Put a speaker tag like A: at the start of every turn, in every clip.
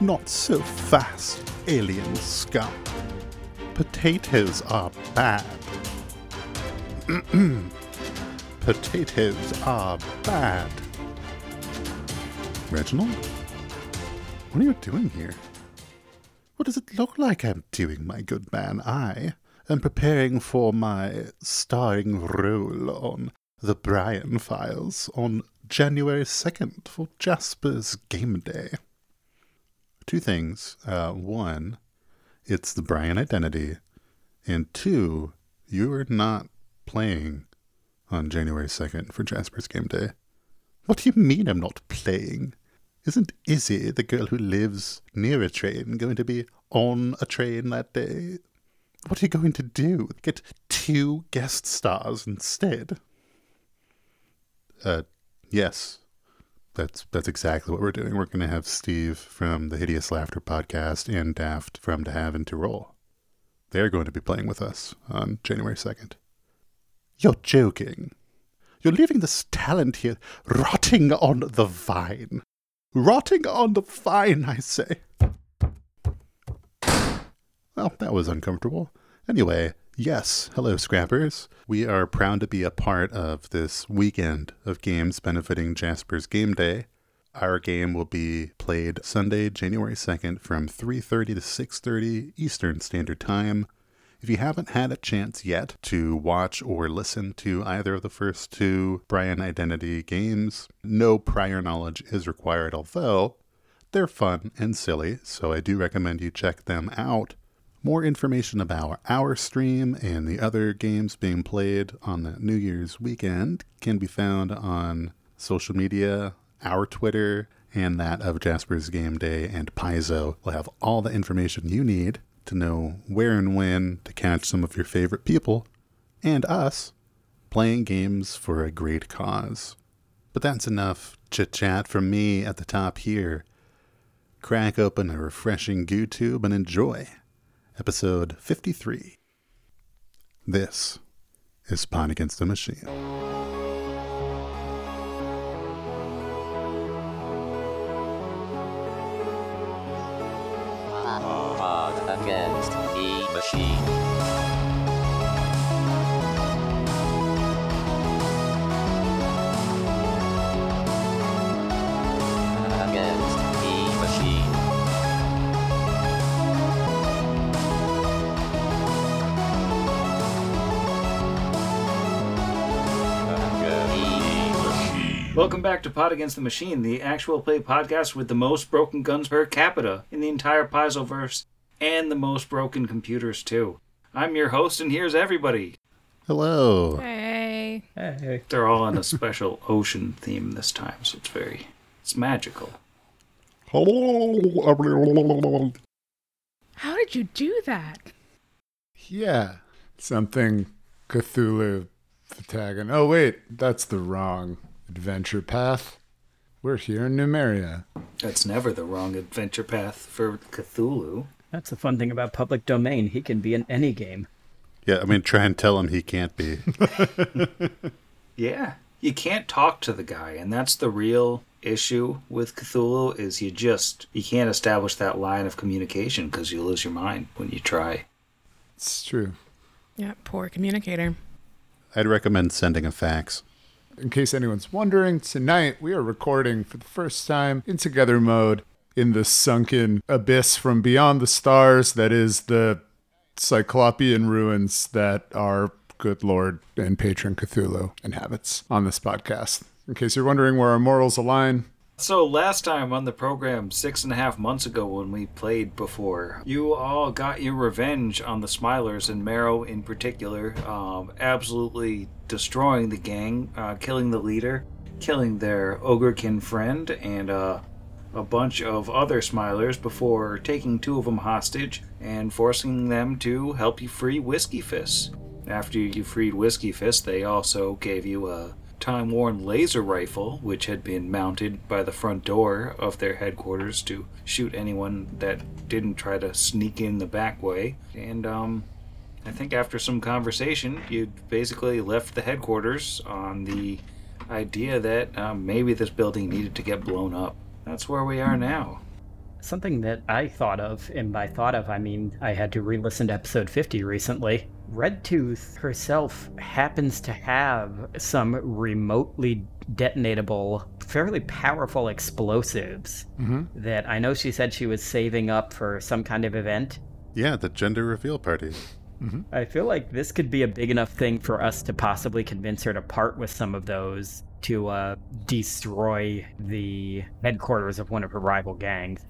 A: Not so fast, alien scum. Potatoes are bad. Potatoes are bad. Reginald? What are you doing here? What does it look like I'm doing, my good man? I am preparing for my starring role on The Brian Files on January 2nd for Jasper's Game Day. Two things. Uh, one, it's the Brian identity. And two, you are not playing on January 2nd for Jasper's Game Day. What do you mean I'm not playing? Isn't Izzy, the girl who lives near a train, going to be on a train that day? What are you going to do? Get two guest stars instead? Uh, yes. That's that's exactly what we're doing. We're going to have Steve from the Hideous Laughter podcast and Daft from To Have and To Roll. They're going to be playing with us on January 2nd. You're joking. You're leaving this talent here rotting on the vine. Rotting on the vine, I say. Well, that was uncomfortable. Anyway, yes, hello, Scrappers. We are proud to be a part of this weekend of games benefiting Jasper's Game Day. Our game will be played Sunday, January 2nd from 3:30 to 6:30 Eastern Standard Time. If you haven't had a chance yet to watch or listen to either of the first two Brian Identity games, no prior knowledge is required, although they're fun and silly, so I do recommend you check them out. More information about our stream and the other games being played on that New Year's weekend can be found on social media, our Twitter, and that of Jasper's Game Day and Paizo. will have all the information you need to know where and when to catch some of your favorite people and us playing games for a great cause. But that's enough chit chat from me at the top here. Crack open a refreshing GooTube and enjoy episode 53. This is Pod Against the Machine.
B: Back to Pod Against the Machine, the actual play podcast with the most broken guns per capita in the entire Paizoverse and the most broken computers, too. I'm your host, and here's everybody.
A: Hello.
C: Hey. Hey.
B: They're all on a special ocean theme this time, so it's very. It's magical. Hello.
C: How did you do that?
D: Yeah, something Cthulhu fhtagn. Oh wait, that's the wrong adventure path. We're here in Numeria.
B: That's never the wrong adventure path for Cthulhu.
E: That's the fun thing about public domain. He can be in any game.
A: Yeah, I mean, try and tell him he can't be.
B: Yeah. You can't talk to the guy, and that's the real issue with Cthulhu is you just you can't establish that line of communication because you lose your mind when you try.
D: It's true.
C: Yeah, poor communicator.
A: I'd recommend sending a fax.
D: In case anyone's wondering, tonight we are recording for the first time in together mode in the sunken abyss from beyond the stars that is the Cyclopean ruins that our good Lord and patron Cthulhu inhabits on this podcast. In case you're wondering where our morals align,
B: So last time on the program, six and a half months ago when we played before, you all got your revenge on the Smilers and Marrow in particular, um, absolutely destroying the gang, uh, killing the leader, killing their ogrekin friend, and uh, a bunch of other Smilers before taking two of them hostage and forcing them to help you free Whiskey Fist. After you freed Whiskey Fist, they also gave you a time worn laser rifle, which had been mounted by the front door of their headquarters to shoot anyone that didn't try to sneak in the back way. And, um, I think after some conversation, you basically left the headquarters on the idea that um, maybe this building needed to get blown up. That's where we are now.
E: Something that I thought of, and by thought of, I mean I had to re listen to episode 50 recently. Red Tooth herself happens to have some remotely detonatable, fairly powerful explosives that I know she said she was saving up for some kind of event.
A: Yeah, the gender reveal party.
E: I feel like this could be a big enough thing for us to possibly convince her to part with some of those to uh, destroy the headquarters of one of her rival gangs.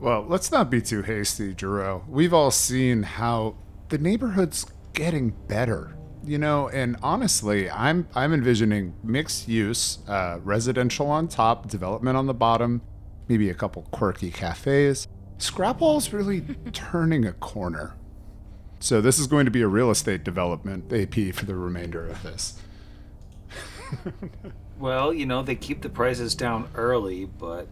D: Well, let's not be too hasty, Jero. We've all seen how the neighborhood's getting better. You know, and honestly, I'm I'm envisioning mixed use, uh, residential on top, development on the bottom, maybe a couple quirky cafes. Scrapwall's really turning a corner. So this is going to be a real estate development AP for the remainder of this.
B: Well, you know, they keep the prices down early, but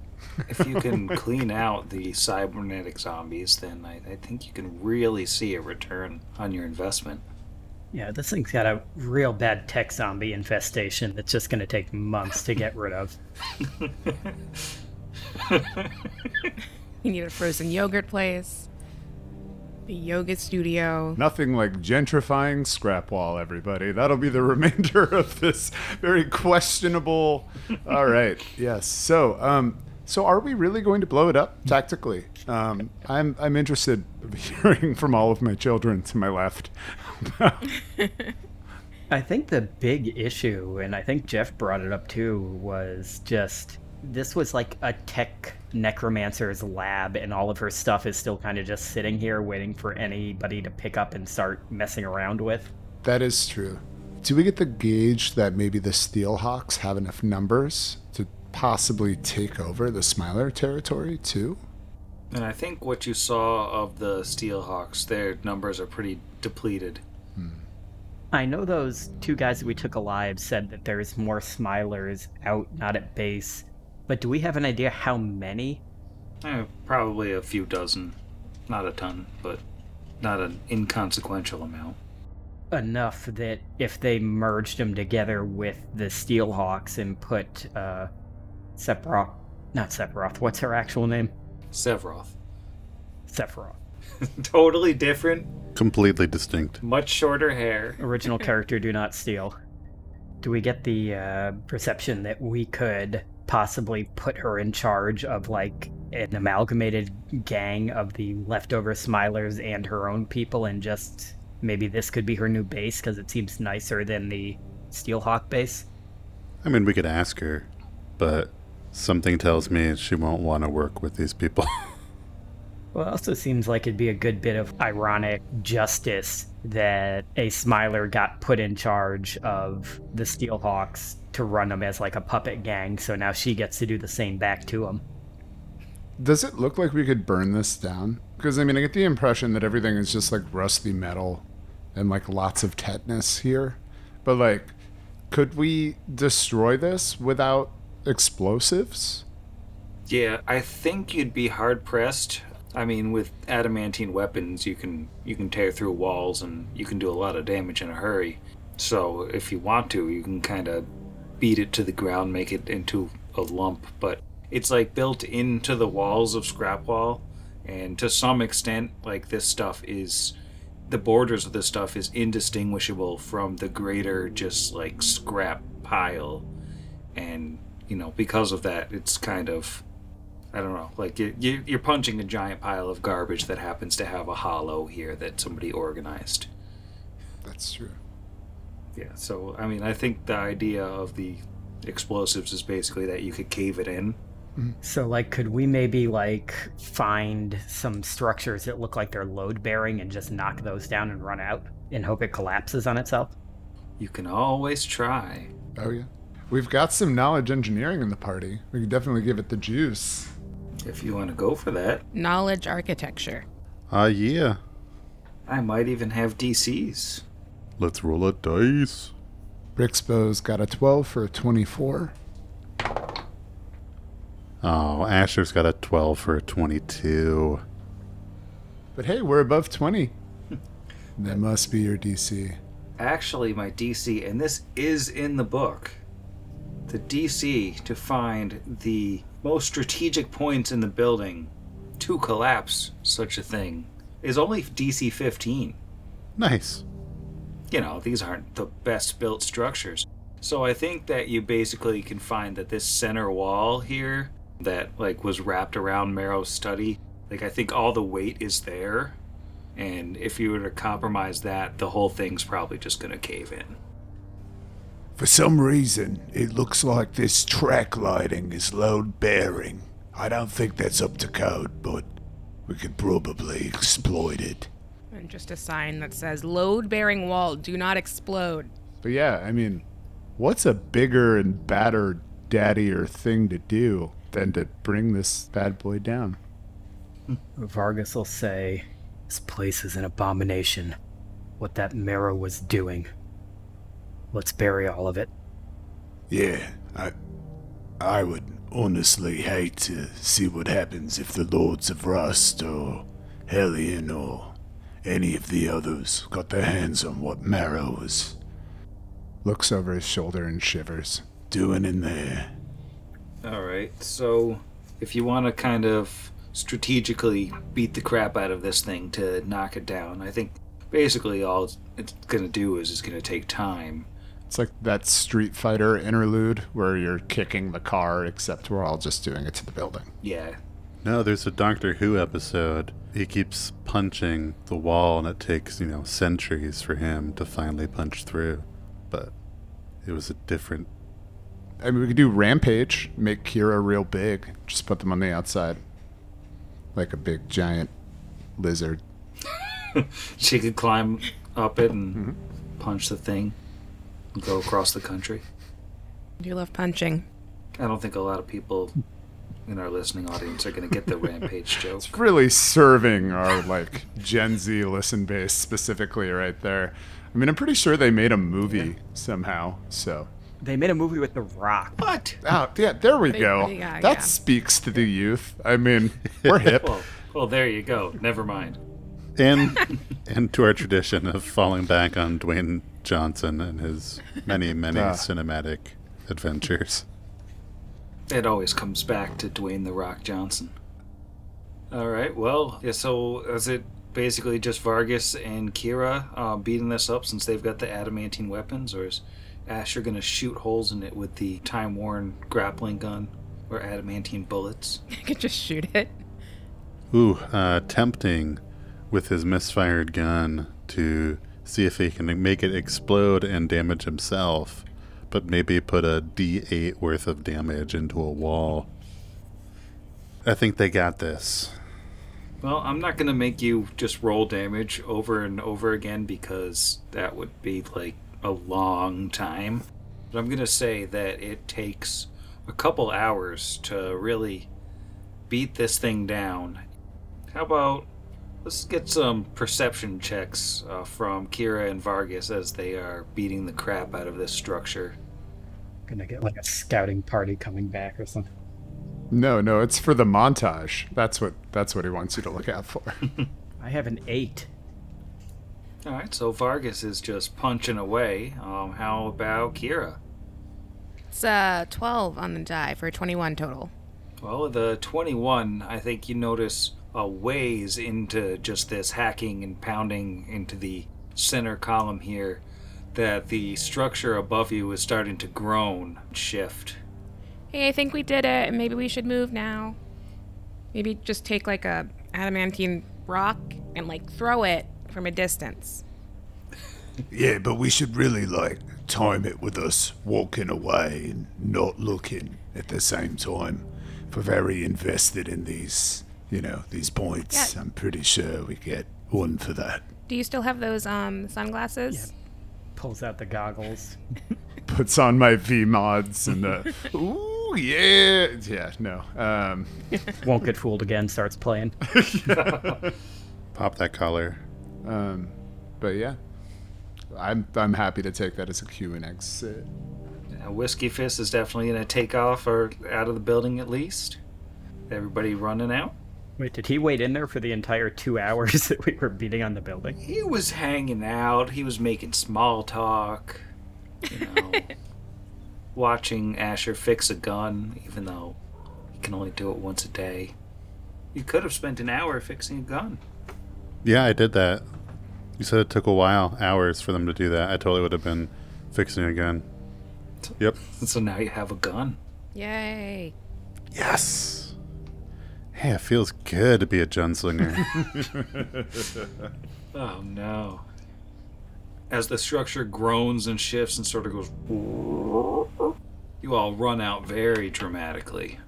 B: if you can clean out the cybernetic zombies, then I, I think you can really see a return on your investment.
E: Yeah, this thing's got a real bad tech zombie infestation that's just going to take months to get rid of.
C: You need a frozen yogurt place, a yoga studio.
D: Nothing like gentrifying scrap wall, everybody. That'll be the remainder of this very questionable. All right. Yes. So, um, so are we really going to blow it up tactically? Um, I'm I'm interested in hearing from all of my children to my left.
E: I think the big issue, and I think Jeff brought it up too, was just this was like a tech necromancer's lab, and all of her stuff is still kind of just sitting here waiting for anybody to pick up and start messing around with.
D: that is true. Do we get the gauge that maybe the Steelhawks have enough numbers possibly take over the Smiler territory too?
B: And I think what you saw of the Steelhawks, their numbers are pretty depleted.
E: I know those two guys that we took alive said that there's more Smilers out, not at base. But do we have an idea how many?
B: Eh, probably a few dozen. Not a ton, but not an inconsequential amount.
E: Enough that if they merged them together with the Steelhawks and put uh, Sephiroth, not Sephiroth, what's her actual name?
B: Sevroth.
E: Sephiroth.
B: totally different,
A: Completely distinct.
B: much shorter hair.
E: Original character, do not steal. Do we get the uh, perception that we could possibly put her in charge of like an amalgamated gang of the leftover Smilers and her own people, and just maybe this could be her new base because it seems nicer than the Steelhawk base?
A: I mean, we could ask her, but something tells me she won't want to work with these people.
E: Well, it also seems like it'd be a good bit of ironic justice that a Smiler got put in charge of the Steelhawks to run them as like a puppet gang, so now she gets to do the same back to them.
D: Does it look like we could burn this down? Because I mean, I get the impression that everything is just like rusty metal and like lots of tetanus here. But like, could we destroy this without explosives?
B: Yeah, I think you'd be hard pressed. I mean, with adamantine weapons, you can you can tear through walls and you can do a lot of damage in a hurry. So if you want to, you can kind of beat it to the ground, make it into a lump. But it's like built into the walls of Scrapwall, and to some extent, like this stuff is the borders of this stuff is indistinguishable from the greater just like scrap pile and you know because of that it's kind of i don't know like you, you, you're punching a giant pile of garbage that happens to have a hollow here that somebody organized
D: That's true.
B: yeah so i mean i think the idea of the explosives is basically that you could cave it in mm-hmm.
E: So, like, could we maybe like find some structures that look like they're load bearing and just knock those down and run out and hope it collapses on itself?
B: you can always try
D: Oh yeah. We've got some knowledge engineering in the party. We could definitely give it the juice.
B: if you want to go for that
C: Knowledge architecture.
A: Ah, yeah.
B: i might even have dcs
A: Let's roll a dice.
D: Brixby's got a 12 for a 24.
A: Oh, Asher's got a 12 for a 22.
D: But hey, we're above 20. that must be your DC.
B: actually my DC, and this is in the book. The DC to find the most strategic points in the building to collapse such a thing is only DC 15.
A: Nice.
B: You know, these aren't the best built structures. So I think that you basically can find that this center wall here that like was wrapped around Marrow's study, like I think all the weight is there. And if you were to compromise that, the whole thing's probably just gonna cave in.
F: For some reason, it looks like this track lighting is load bearing. I don't think that's up to code, but we could probably exploit it.
C: And just a sign that says load bearing wall, do not explode.
D: But yeah, I mean, what's a bigger and badder, daddier thing to do than to bring this bad boy down? Hmm.
E: Vargas will say, This place is an abomination. What that mirror was doing. Let's bury all of it.
F: Yeah, I I would honestly hate to see what happens if the Lords of Rust or Hellion or any of the others got their hands on what Marrow was
D: Looks over his shoulder and shivers.
F: doing in there.
B: All right. So, if you want to kind of strategically beat the crap out of this thing to knock it down, I think basically all it's- it's going to do is it's going to take time.
D: It's like that Street Fighter interlude where you're kicking the car, except we're all just doing it to the building.
B: Yeah.
A: No, there's a Doctor Who episode. He keeps punching the wall, and it takes, you know, centuries for him to finally punch through. But it was a different.
D: I mean, we could do Rampage, make Kira real big, just put them on the outside. Like a big giant lizard.
B: She could climb up it and mm-hmm. punch the thing and go across the country.
C: You love punching.
B: I don't think a lot of people in our listening audience are going to get the rampage joke.
D: It's really serving our like Gen Z listen base specifically right there. I mean, I'm pretty sure they made a movie somehow. So,
E: They made a movie with The Rock.
B: What?
D: oh yeah, there we
C: They-
D: go.
C: yeah,
D: that
C: yeah.
D: speaks to the youth. I mean, we're hip.
B: Well, well, there you go. Never mind.
A: And and to our tradition of falling back on Dwayne Johnson and his many, many
D: Ah.
A: cinematic adventures.
B: It always comes back to Dwayne the Rock Johnson. All right. Well, yeah. So is it basically just Vargas and Kira uh, beating this up since they've got the adamantine weapons, or is Asher going to shoot holes in it with the time-worn grappling gun or adamantine bullets?
C: I could just shoot it.
A: Ooh, uh, tempting with his misfired gun to see if he can make it explode and damage himself, but maybe put a D8 worth of damage into a wall. I think they got this.
B: Well, I'm not going to make you just roll damage over and over again because that would be like a long time. But I'm going to say that it takes a couple hours to really beat this thing down. How about let's get some perception checks uh, from Kira and Vargas as they are beating the crap out of this structure.
E: Gonna get like a scouting party coming back or something.
D: No, no, it's for the montage. That's what that's what he wants you to look out for.
E: I have an eight.
B: All right, so Vargas is just punching away. Um, how about Kira?
C: It's uh 12 on the die for 21 total.
B: Well, the 21, I think you notice a ways into just this hacking and pounding into the center column here that the structure above you is starting to groan, shift.
C: Hey, I think we did it. Maybe we should move now. Maybe just take like a adamantine rock and like throw it from a distance.
F: Yeah, but we should really like time it with us walking away and not looking at the same time. If we're very invested in these, you know, these points,
C: Yeah.
F: I'm pretty sure we get one for that.
C: Do you still have those um sunglasses?
E: Pulls out the goggles.
D: Puts on my V mods and the ooh yeah yeah no um
E: Won't get fooled again. Starts playing.
A: Pop that collar.
D: um but yeah I'm I'm happy to take that as a cue and exit.
B: Uh, Whiskey Fist is definitely going to take off or out of the building at least. Everybody running out.
E: Wait, did he wait in there for the entire two hours that we were beating on the building?
B: He was hanging out. He was making small talk. You know, watching Asher fix a gun, even though he can only do it once a day. You could have spent an hour fixing a gun.
A: Yeah, I did that. You said it took a while, hours for them to do that. I totally would have been fixing a gun. Yep.
B: So now you have a gun.
C: Yay.
A: Yes. Hey, it feels good to be a gunslinger.
B: Oh no. As the structure groans and shifts and sort of goes, you all run out very dramatically.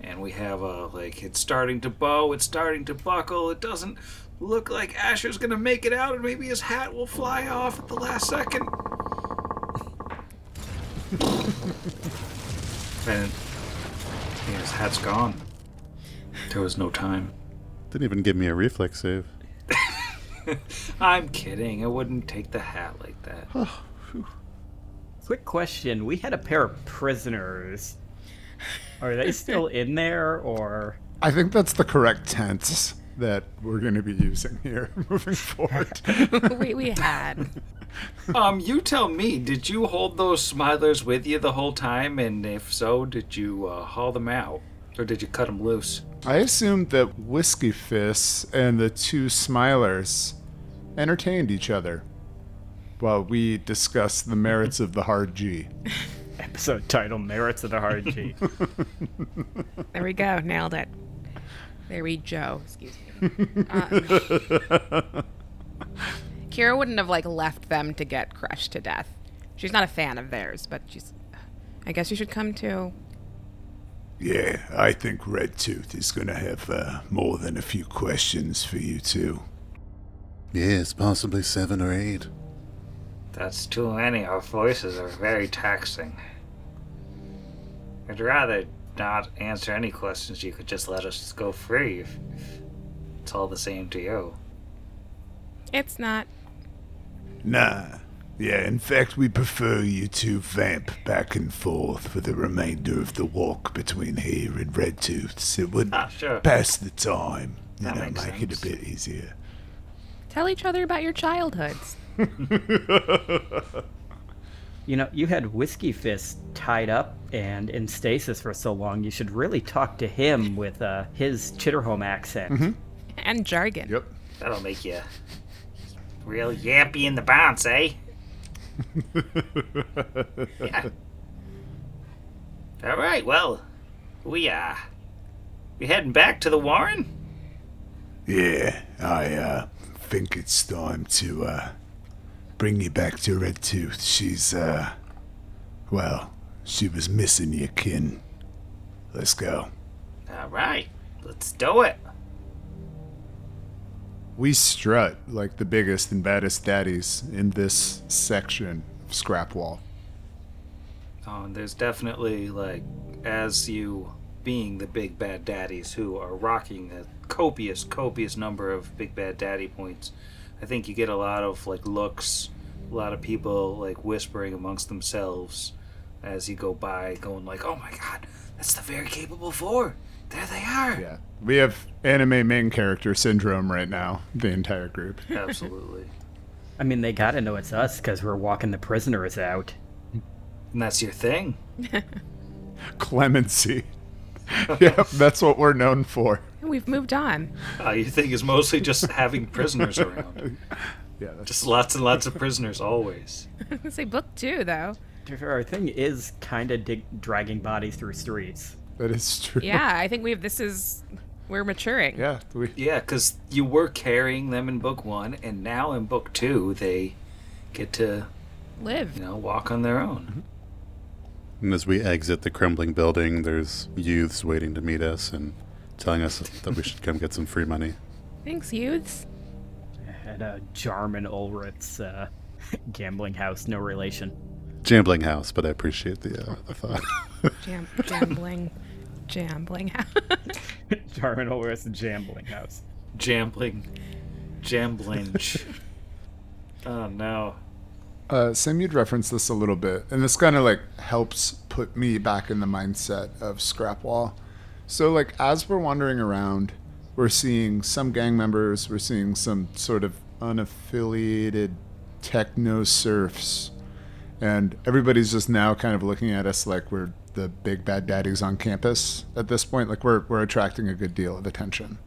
B: And we have a, like, it's starting to bow, it's starting to buckle, it doesn't look like Asher's gonna make it out, and maybe his hat will fly off at the last second. and yeah, his hat's gone. There was no time.
A: Didn't even give me a reflex save.
B: I'm kidding. I wouldn't take the hat like that.
E: Quick question: We had a pair of prisoners. Are they still in there, or
D: I think that's the correct tense that we're going to be using here moving forward.
C: we, we had.
B: Um, you tell me, did you hold those smilers with you the whole time? And if so, did you uh, haul them out? Or did you cut them loose?
D: I assumed that Whiskey Fists and the two Smilers entertained each other while we discussed the merits of the hard G.
E: episode title "Merits of the Hard G"?
C: There we go. Nailed it. There we Joe. Excuse me. Um, Kira wouldn't have like left them to get crushed to death. She's not a fan of theirs, but she's. I guess you should come too.
F: Yeah, I think Red Tooth is gonna have uh, more than a few questions for you two.
A: Yes, possibly seven or eight.
B: That's too many. Our voices are very taxing. I'd rather not answer any questions. You could just let us go free if, if it's all the same to you.
C: It's not.
F: Nah. Yeah, in fact, we prefer you to vamp back and forth for the remainder of the walk between here and Red Tooth's. It would
B: Ah, sure.
F: pass the time, you
B: That
F: know,
B: makes
F: make it a bit easier.
C: Tell each other about your childhoods.
E: You know, you had Whiskey Fist tied up and in stasis for so long. You should really talk to him with uh, his Chitterhome accent.
C: And jargon.
D: Yep.
B: That'll make you real yappy in the bounce, eh? Yeah. All right. Well, we uh, we heading back to the Warren.
F: Yeah, I uh, think it's time to uh, bring you back to Red Tooth. She's, uh, well, she was missing your kin. Let's go.
B: All right. Let's do it.
D: We strut like the biggest and baddest daddies in this section of Scrap Wall.
B: Oh, and there's definitely like, as you being the big bad daddies who are rocking a copious, copious number of big bad daddy points. I think you get a lot of like looks, a lot of people like whispering amongst themselves as you go by, going like, "Oh my God, that's the very capable four. There they are."
D: Yeah. We have anime main character syndrome right now, the entire group.
B: Absolutely.
E: I mean, they gotta know it's us because we're walking the prisoners out.
B: And that's your thing.
D: Clemency. yep, that's what we're known for.
C: We've moved on.
B: Uh, your thing is mostly just having prisoners around.
D: Yeah, that's
B: Just lots and lots of prisoners always.
C: I say book two though.
E: To be fair, Our thing is kind of dig- dragging bodies through streets.
D: That is true.
C: Yeah, I think we've. This is. We're maturing.
D: Yeah, we,
B: Yeah, because you were carrying them in book one, and now in book two, they get to,
C: Live.
B: you know, walk on their own.
A: And as we exit the crumbling building, there's youths waiting to meet us and telling us that we should come get some free money.
C: Thanks, youths.
E: At uh, Jarman Ulrich's uh, gambling house, no relation.
A: Jambling house, but I appreciate the, uh, the thought.
C: Jam- jambling. Jambling.
E: Jarman Ulrich's gambling house.
B: Jambling. Jamblinge. oh, no.
D: Uh, Sam, you'd referenced this a little bit, and this kind of like helps put me back in the mindset of Scrapwall. So, like, as we're wandering around, we're seeing some gang members, we're seeing some sort of unaffiliated techno serfs, and everybody's just now kind of looking at us like we're the big bad daddies on campus at this point. Like, we're, we're attracting a good deal of attention.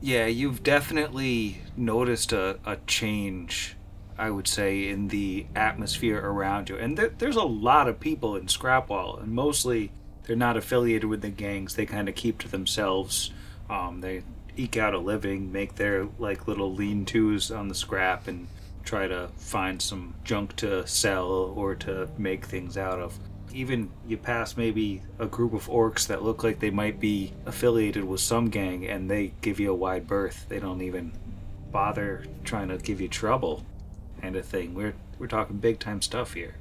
B: Yeah, you've definitely noticed a, a change, I would say, in the atmosphere around you. And there, there's a lot of people in Scrapwall, and mostly they're not affiliated with the gangs. They kind of keep to themselves. Um, they eke out a living, make their like little lean-tos on the scrap, and try to find some junk to sell or to make things out of. Even you pass maybe a group of orcs that look like they might be affiliated with some gang, and they give you a wide berth. They don't even bother trying to give you trouble, and a thing. We're we're talking big time stuff here.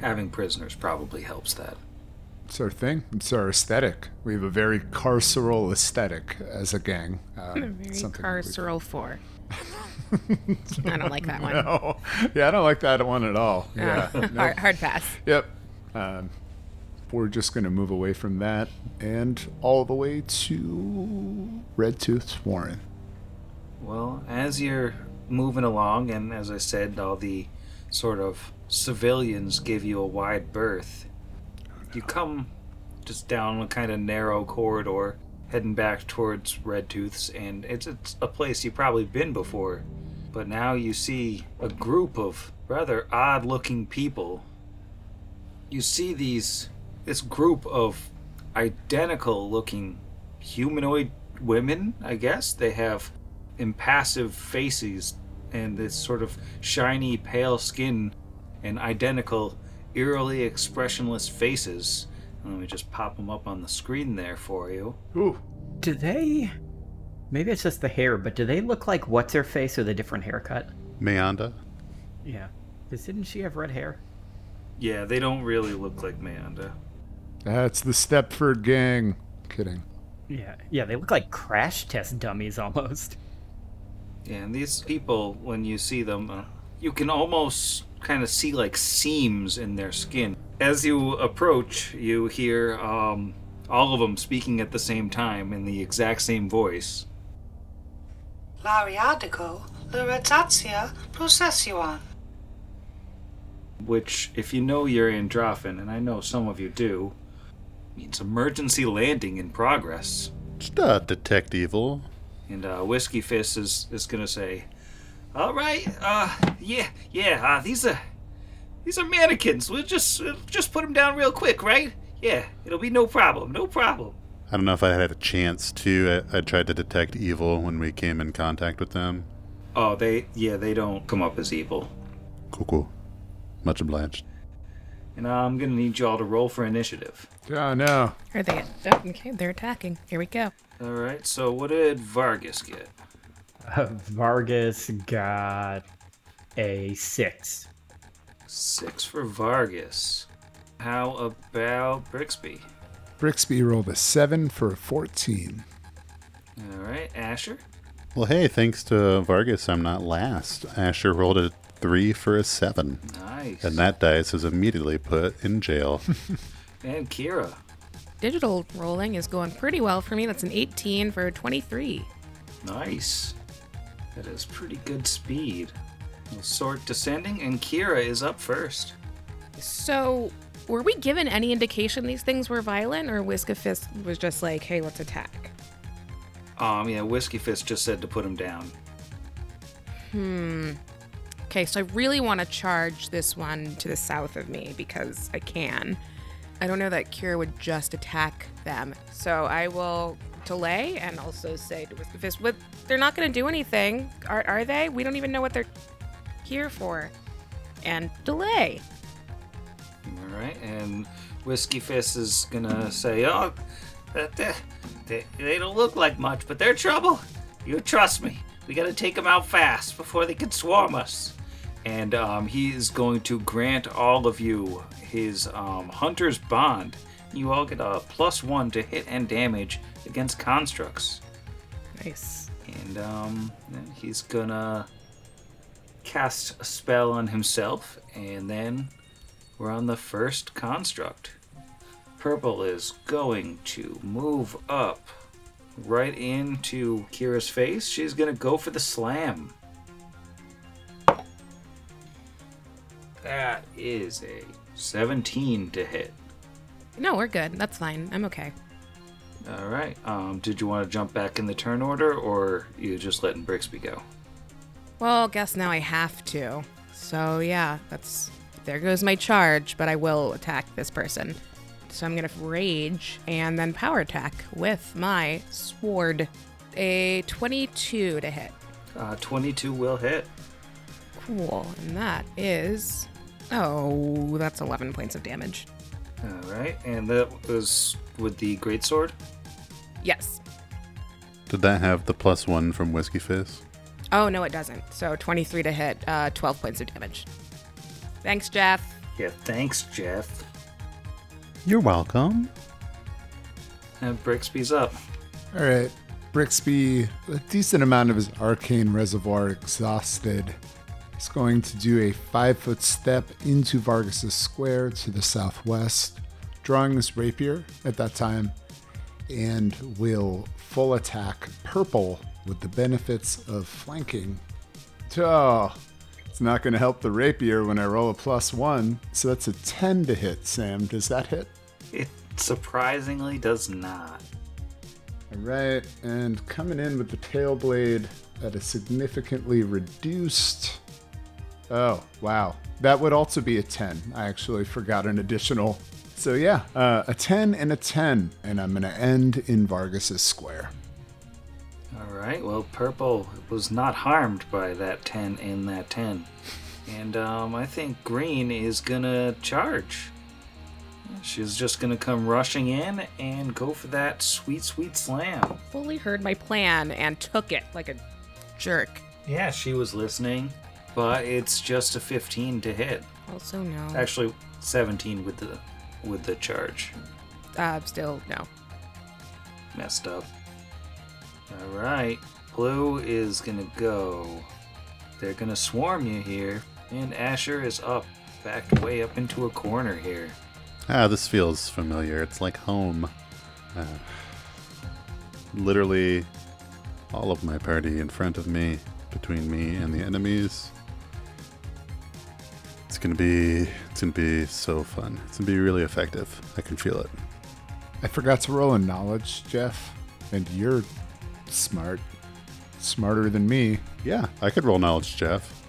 B: Having prisoners probably helps that.
D: It's our thing. It's our aesthetic. We have a very carceral aesthetic as a gang. Um,
C: Very
D: something that we-
C: carceral four. I don't like that one.
D: No. Yeah, I don't like that one at all. Yeah.
C: Uh,
D: Nope.
C: hard, hard pass.
D: Yep. Um, we're just going to move away from that and all the way to Red Tooth's Warren.
B: Well, as you're moving along, and as I said, all the sort of civilians give you a wide berth, you come just down a kind of narrow corridor, heading back towards Red Tooth's, and it's, it's a place you've probably been before. But now you see a group of rather odd looking people. You see these this group of identical looking humanoid women, I guess. They have impassive faces and this sort of shiny, pale skin and identical, eerily expressionless faces. Let me just pop them up on the screen there for you.
D: Ooh.
E: Do they? Maybe it's just the hair, but do they look like what's her face with a different haircut?
A: Meyanda.
E: Yeah. 'Cause didn't she have red hair?
B: Yeah, they don't really look like Meyanda.
D: That's the Stepford gang. Kidding.
E: Yeah. Yeah, they look like crash test dummies almost.
B: Yeah, and these people, when you see them, uh, you can almost kind of see like seams in their skin. As you approach, you hear um, all of them speaking at the same time in the exact same voice.
G: Lariadigo, Luratatia, Processuan.
B: Which, if you know you're Androphin, and I know some of you do, means emergency landing in progress.
A: Just uh, detect evil.
B: And uh, Whiskey Fist is, is gonna say, "All right, uh, yeah, yeah, uh, these are these are mannequins. We'll just uh, just put them down real quick, right? Yeah, it'll be no problem, no problem."
A: I don't know if I had a chance to. I, I tried to detect evil when we came in contact with them.
B: Oh, they yeah, they don't come up as evil.
A: Cool, cool. Much obliged.
B: And uh, I'm gonna need y'all to roll for initiative.
D: Oh, no.
C: Are they? Oh, okay, they're attacking. Here we go.
B: All right. So what did Vargas get?
E: Uh, Vargas got a six.
B: Six for Vargas. How about Brixby?
D: Brixby rolled a 7 for a 14.
B: All right, Asher.
A: Well, hey, thanks to Vargas, I'm not last. Asher rolled a three for a seven,
B: Nice.
A: and that dice is immediately put in jail.
B: And Kira.
C: Digital rolling is going pretty well for me. That's an 18 for 23.
B: Nice. That is pretty good speed. We'll sort descending, and Kira is up first.
C: So, were we given any indication these things were violent, or Whisker Fist was just like, hey, let's attack?
B: Um, yeah, Whiskey Fist just said to put him down.
C: Okay, so I really want to charge this one to the south of me because I can. I don't know that Kira would just attack them. So I will delay and also say to Fist, what, they're not going to do anything, are, are they? We don't even know what they're here for. And delay.
B: All right, and Whiskey Fist is gonna say, "Oh, they, they, don't look like much, but they're trouble. You trust me. We gotta take them out fast before they can swarm us." And um, he is going to grant all of you his um, Hunter's Bond. You all get a plus one to hit and damage against constructs.
C: Nice.
B: And um, he's gonna cast a spell on himself, and then we're on the first construct. Purple is going to move up right into Kira's face. She's gonna go for the slam. That is a 17 to hit.
C: No, we're good. That's fine. I'm okay.
B: All right. Um, did you want to jump back in the turn order, or you just letting Brixby go?
C: Well, guess now I have to. So yeah, that's there goes my charge, but I will attack this person. So I'm gonna rage and then power attack with my sword. A 22 to hit.
B: Uh, 22 will hit.
C: Cool. And that is oh, that's 11 points of damage.
B: All right, and that was with the greatsword.
C: Yes.
A: Did that have the plus one from Whiskey Fist?
C: Oh no, it doesn't. So 23 to hit, uh, 12 points of damage. Thanks, Jeff.
B: Yeah, thanks, Jeff.
A: You're welcome.
B: And Brixby's up.
D: All right. Brixby, a decent amount of his arcane reservoir exhausted, is going to do a five foot step into Vargas's square to the southwest, drawing his rapier at that time, and will full attack purple with the benefits of flanking. Oh, it's not going to help the rapier when I roll a plus one. So that's a 10 to hit, Sam. Does that hit?
B: It surprisingly does not.
D: All right, and coming in with the tail blade at a significantly reduced. Oh, wow. That would also be a 10. I actually forgot an additional. So, yeah, uh, a 10 and a 10, and I'm going to end in Vargas's square.
B: All right. Well, purple was not harmed by that 10 and that 10. And um, I think green is gonna charge. She's just gonna come rushing in and go for that sweet, sweet slam.
C: Fully heard my plan and took it like a jerk.
B: Yeah, she was listening, but it's just a 15 to hit.
C: Also, no.
B: Actually, 17 with the with the charge.
C: Uh, still, no.
B: Messed up. All right, blue is gonna go. They're gonna swarm you here, and Asher is up, backed way up into a corner here.
A: Ah, this feels familiar. It's like home. Uh, literally, all of my party in front of me, between me and the enemies. It's gonna be, it's gonna be so fun. It's gonna be really effective. I can feel it.
D: I forgot to roll a knowledge, Jeff, and you're smart. Smarter than me.
A: Yeah, I could roll knowledge, Jeff.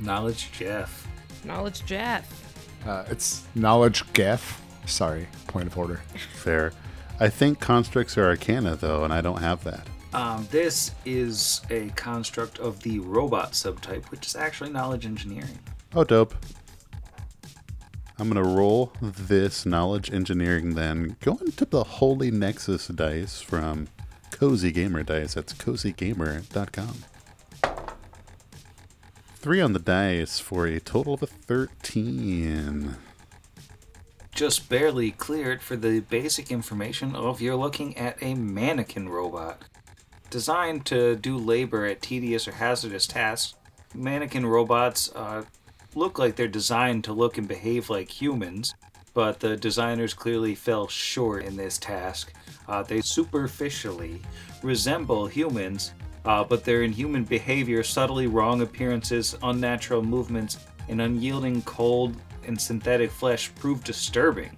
B: Knowledge Jeff.
C: Knowledge Jeff.
D: Uh, it's knowledge Geff. Sorry, point of order.
A: Fair. I think constructs are arcana though, and I don't have that.
B: Um, this is a construct of the robot subtype, which is actually knowledge engineering.
A: Oh, dope. I'm gonna roll this knowledge engineering then. Going to the Holy Nexus dice from Cozy Gamer Dice. That's cozygamer.com. Three on the dice for a total of a 13.
B: Just barely cleared for the basic information of you're looking at a mannequin robot. Designed to do labor at tedious or hazardous tasks, mannequin robots uh, look like they're designed to look and behave like humans, but the designers clearly fell short in this task. Uh, they superficially resemble humans, uh, but their inhuman behavior, subtly wrong appearances, unnatural movements, and unyielding cold and synthetic flesh prove disturbing.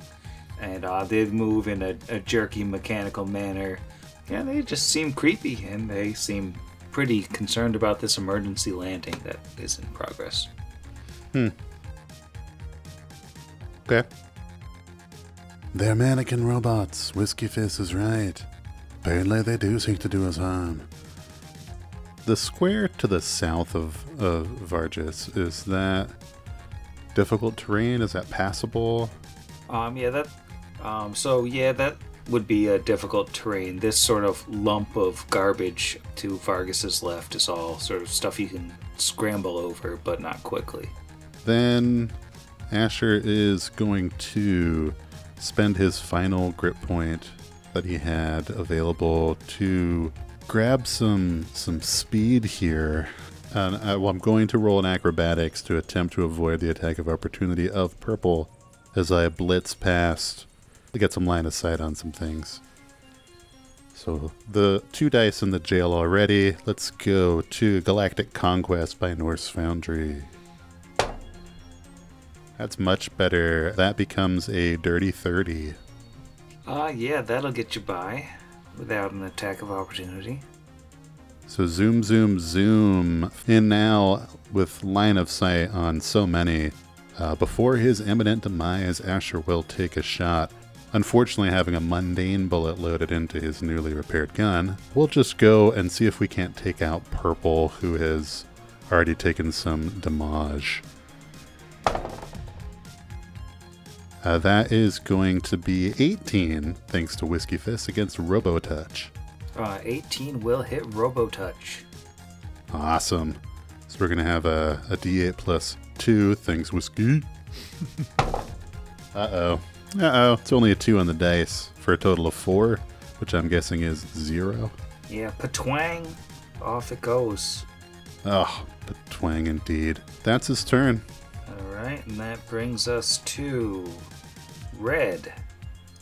B: And uh, they move in a, a jerky, mechanical manner. Yeah, they just seem creepy, and they seem pretty concerned about this emergency landing that is in progress.
A: Okay. They're mannequin robots. Whiskey Fist is right. Apparently, they do seek to do us harm. The square to the south of, of Vargas, is that difficult terrain? Is that passable?
B: Um, yeah, that. Um, so yeah, that would be a difficult terrain. This sort of lump of garbage to Vargas's left is all sort of stuff you can scramble over, but not quickly.
A: Then Asher is going to spend his final grip point that he had available to grab some some speed here. And I, well, I'm going to roll an acrobatics to attempt to avoid the attack of opportunity of purple as I blitz past to get some line of sight on some things. So the two dice in the jail already. Let's go to Galactic Conquest by Norse Foundry. That's much better. That becomes a dirty 30.
B: Uh, yeah, that'll get you by. without an attack of opportunity.
A: So zoom, zoom, zoom. In now with line of sight on so many. Uh, before his imminent demise, Asher will take a shot. Unfortunately, having a mundane bullet loaded into his newly repaired gun, we'll just go and see if we can't take out Purple, who has already taken some damage. Uh, that is going to be 18, thanks to Whiskey Fist against Robotouch.
B: Uh, 18 will hit Robotouch.
A: Awesome. So we're going to have a, a d8 plus 2, thanks, Whiskey. uh oh. Uh oh. It's only a 2 on the dice for a total of 4, which I'm guessing is 0.
B: Yeah, patwang. Off it goes.
A: Oh, patwang indeed. That's his turn.
B: Alright, and that brings us to Red.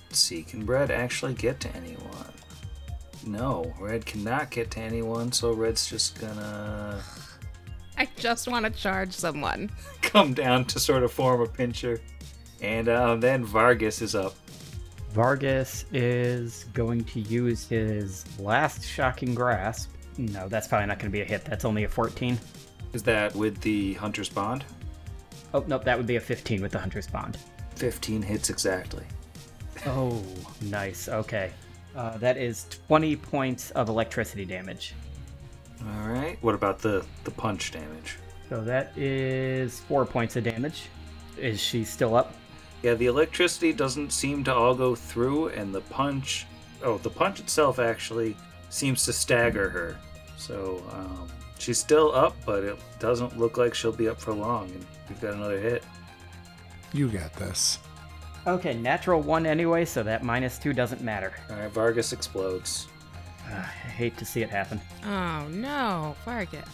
B: Let's see, can Red actually get to anyone? No, Red cannot get to anyone, so Red's just gonna
C: I just want to charge someone.
B: come down to sort of form a pincher. And uh, then Vargas is up.
E: Vargas is going to use his last shocking grasp. No, that's probably not going to be a hit. That's only a 14.
B: Is that with the Hunter's Bond?
E: Oh, nope, that would be a 15 with the Hunter's Bond.
B: 15 hits exactly.
E: Oh, nice. Okay. Uh, that is 20 points of electricity damage.
B: Alright. What about the, the punch damage?
E: So that is four points of damage. Is she still up?
B: Yeah, the electricity doesn't seem to all go through, and the punch. Oh, the punch itself actually seems to stagger her. So um, she's still up, but it doesn't look like she'll be up for long. And we've got another hit.
D: You got this.
E: Okay, natural one anyway, so that minus two doesn't matter.
B: All right, Vargas explodes.
E: Uh, I hate to see it happen.
C: Oh no, Vargas.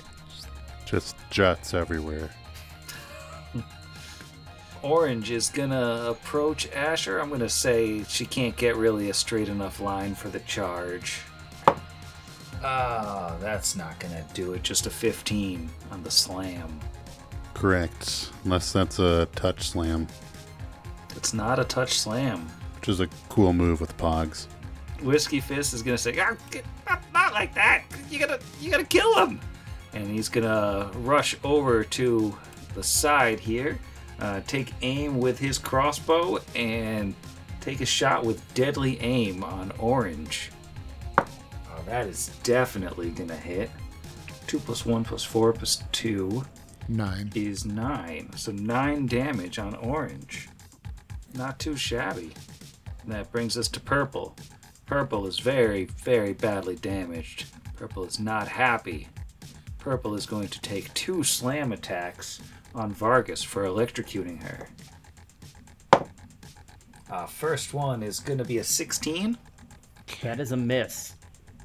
A: Just jets everywhere.
B: Orange is gonna approach Asher. I'm gonna say she can't get really a straight enough line for the charge. Ah, that's not gonna do it. Just a 15 on the slam.
A: Correct. Unless that's a touch slam,
B: It's not a touch slam.
A: which is a cool move with Pogs.
B: Whiskey Fist is gonna say, "Ah, not, not like that. You gotta, you gotta kill him." And he's gonna rush over to the side here, uh, take aim with his crossbow, and take a shot with deadly aim on Orange. Oh, that is definitely gonna hit. Two plus one plus four plus two
D: Nine.
B: is nine. So nine damage on orange. Not too shabby. And that brings us to purple. Purple is very, very badly damaged. Purple is not happy. Purple is going to take two slam attacks on Vargas for electrocuting her. Uh, first one is going to be a 16.
E: That is a miss.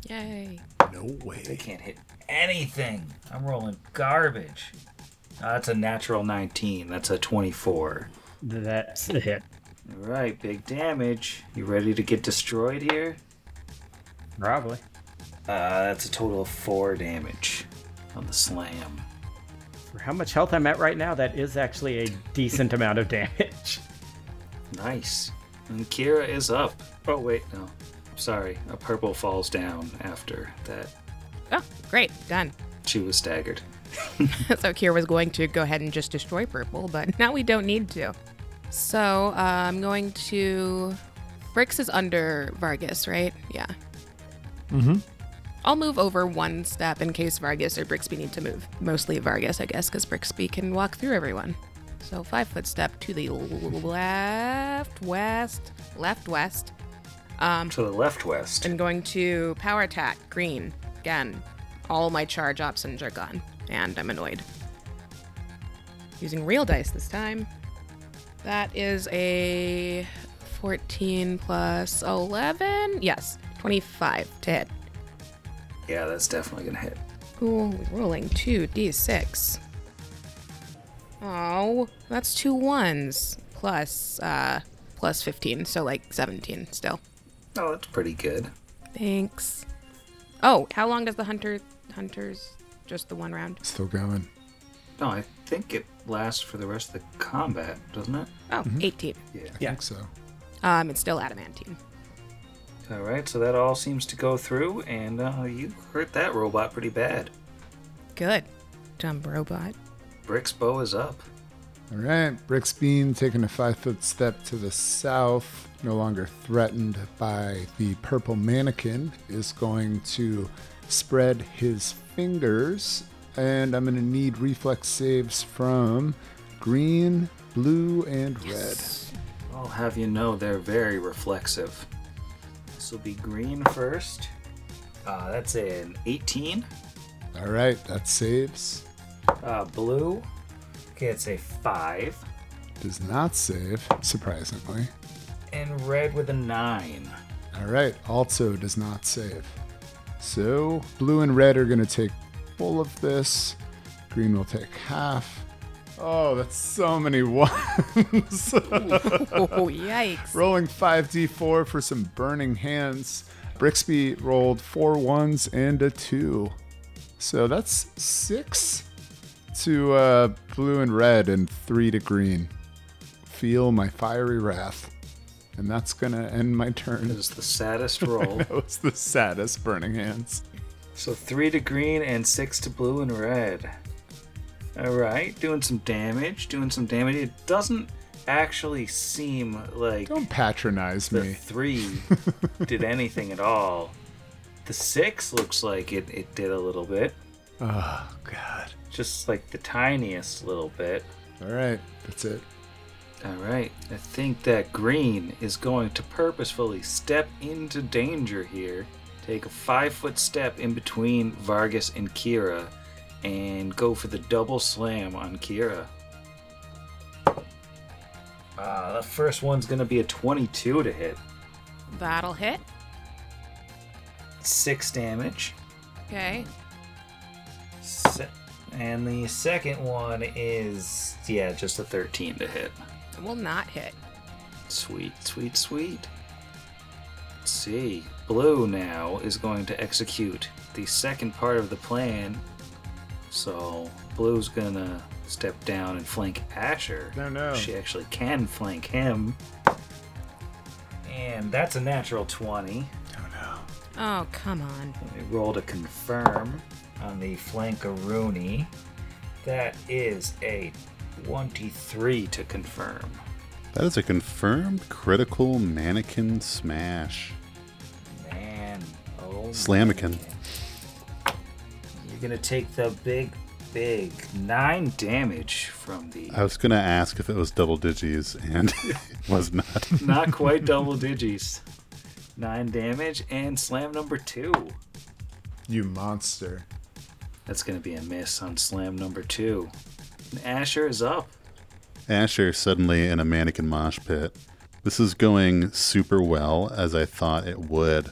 C: Yay.
F: No way.
B: They can't hit anything. I'm rolling garbage. Uh, that's a natural 19. That's a 24.
E: That's a hit.
B: All right, big damage. You ready to get destroyed here?
E: Probably.
B: Uh, that's a total of four damage on the slam.
E: For how much health I'm at right now, that is actually a decent amount of damage.
B: Nice. And Kira is up. Oh wait, no. Sorry, a purple falls down after that.
C: Oh, great. Done.
B: She was staggered.
C: so Kira was going to go ahead and just destroy purple, but now we don't need to. So uh, I'm going to. Brix is under Vargas, right? Yeah.
D: Mm-hmm.
C: I'll move over one step in case Vargas or Brixby need to move. Mostly Vargas, I guess, because Brixby can walk through everyone. So five foot step to the left, west, left, west. Um,
B: To the left west.
C: I'm going to power attack green again. All my charge options are gone, and I'm annoyed. Using real dice this time. That is a 14 plus 11. Yes, 25 to hit.
B: Yeah, that's definitely gonna hit.
C: Ooh, rolling two d6. Oh, that's two ones plus uh plus 15, so like 17 still.
B: Oh, that's pretty good.
C: Thanks. Oh, how long does the hunter hunters just the one round?
D: Still going.
B: No, I think it lasts for the rest of the combat, doesn't it?
C: Oh, 18.
B: Yeah.
D: I think so.
C: Um, it's still adamantine.
B: All right, so that all seems to go through, and uh, you hurt that robot pretty bad.
C: Good. Dumb robot.
B: Brixbo is up.
D: All right, Brixbean taking a five foot step to the south, no longer threatened by the purple mannequin, is going to spread his fingers, and I'm going to need reflex saves from green, blue, and red.
B: I'll have you know they're very reflexive. This will be green first. Uh, that's an 18.
D: All right, that saves.
B: Uh, blue. Okay, it's a 5.
D: Does not save, surprisingly.
B: And red with a 9.
D: All right, also does not save. So blue and red are going to take full of this. Green will take half. Oh, that's so many ones.
C: Oh, yikes.
D: Rolling 5d4 for some burning hands. Brixby rolled four ones and a two. So that's six to uh, blue and red and three to green. Feel my fiery wrath. And that's going to end my
B: It
D: turn.
B: is the saddest roll.
D: That was the saddest burning hands.
B: so 3 to green and 6 to blue and red. Alright, doing some damage. Doing some damage. It doesn't actually seem like
D: Don't patronize
B: the
D: me.
B: 3 did anything at all. The 6 looks like it, it did a little bit.
D: Oh, God.
B: Just like the tiniest little bit.
D: All right, that's it.
B: All right, I think that Green is going to purposefully step into danger here. Take a five foot step in between Vargas and Kira and go for the double slam on Kira. Uh, the first one's going to be a 22 to hit.
C: That'll hit.
B: Six damage.
C: Okay.
B: Se- and the second one is, yeah, just a 13 to hit.
C: It will not hit.
B: Sweet, sweet, sweet. Let's see. Blue now is going to execute the second part of the plan. So Blue's gonna step down and flank Asher.
D: No, no.
B: She actually can flank him. And that's a natural 20.
C: Oh, no. Oh come on.
B: We rolled a confirm on the flankaroonie. That is a 23 to confirm.
A: That is a confirmed critical mannequin smash.
B: Man, oh
A: Slamikin.
B: You're gonna take the big, big nine damage from the
A: I was gonna ask if it was double digits, and it was not.
B: not quite double digits. Nine damage and slam number two.
D: You monster.
B: That's gonna be a miss on slam number two. Asher is up.
A: Asher suddenly in a mannequin mosh pit. This is going super well as I thought it would.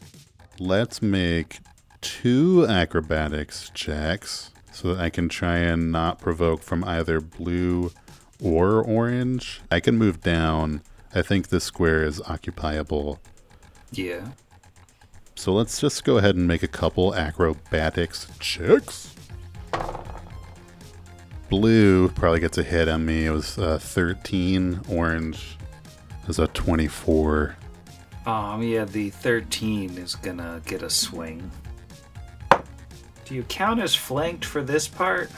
A: Let's make two acrobatics checks so that I can try and not provoke from either blue or orange. I can move down. I think this square is occupiable.
B: Yeah.
A: So let's just go ahead and make a couple acrobatics checks. Blue probably gets a hit on me. It was uh, 13. Orange is a 24.
B: Um, yeah, the 13 is gonna get a swing. Do you count as flanked for this part?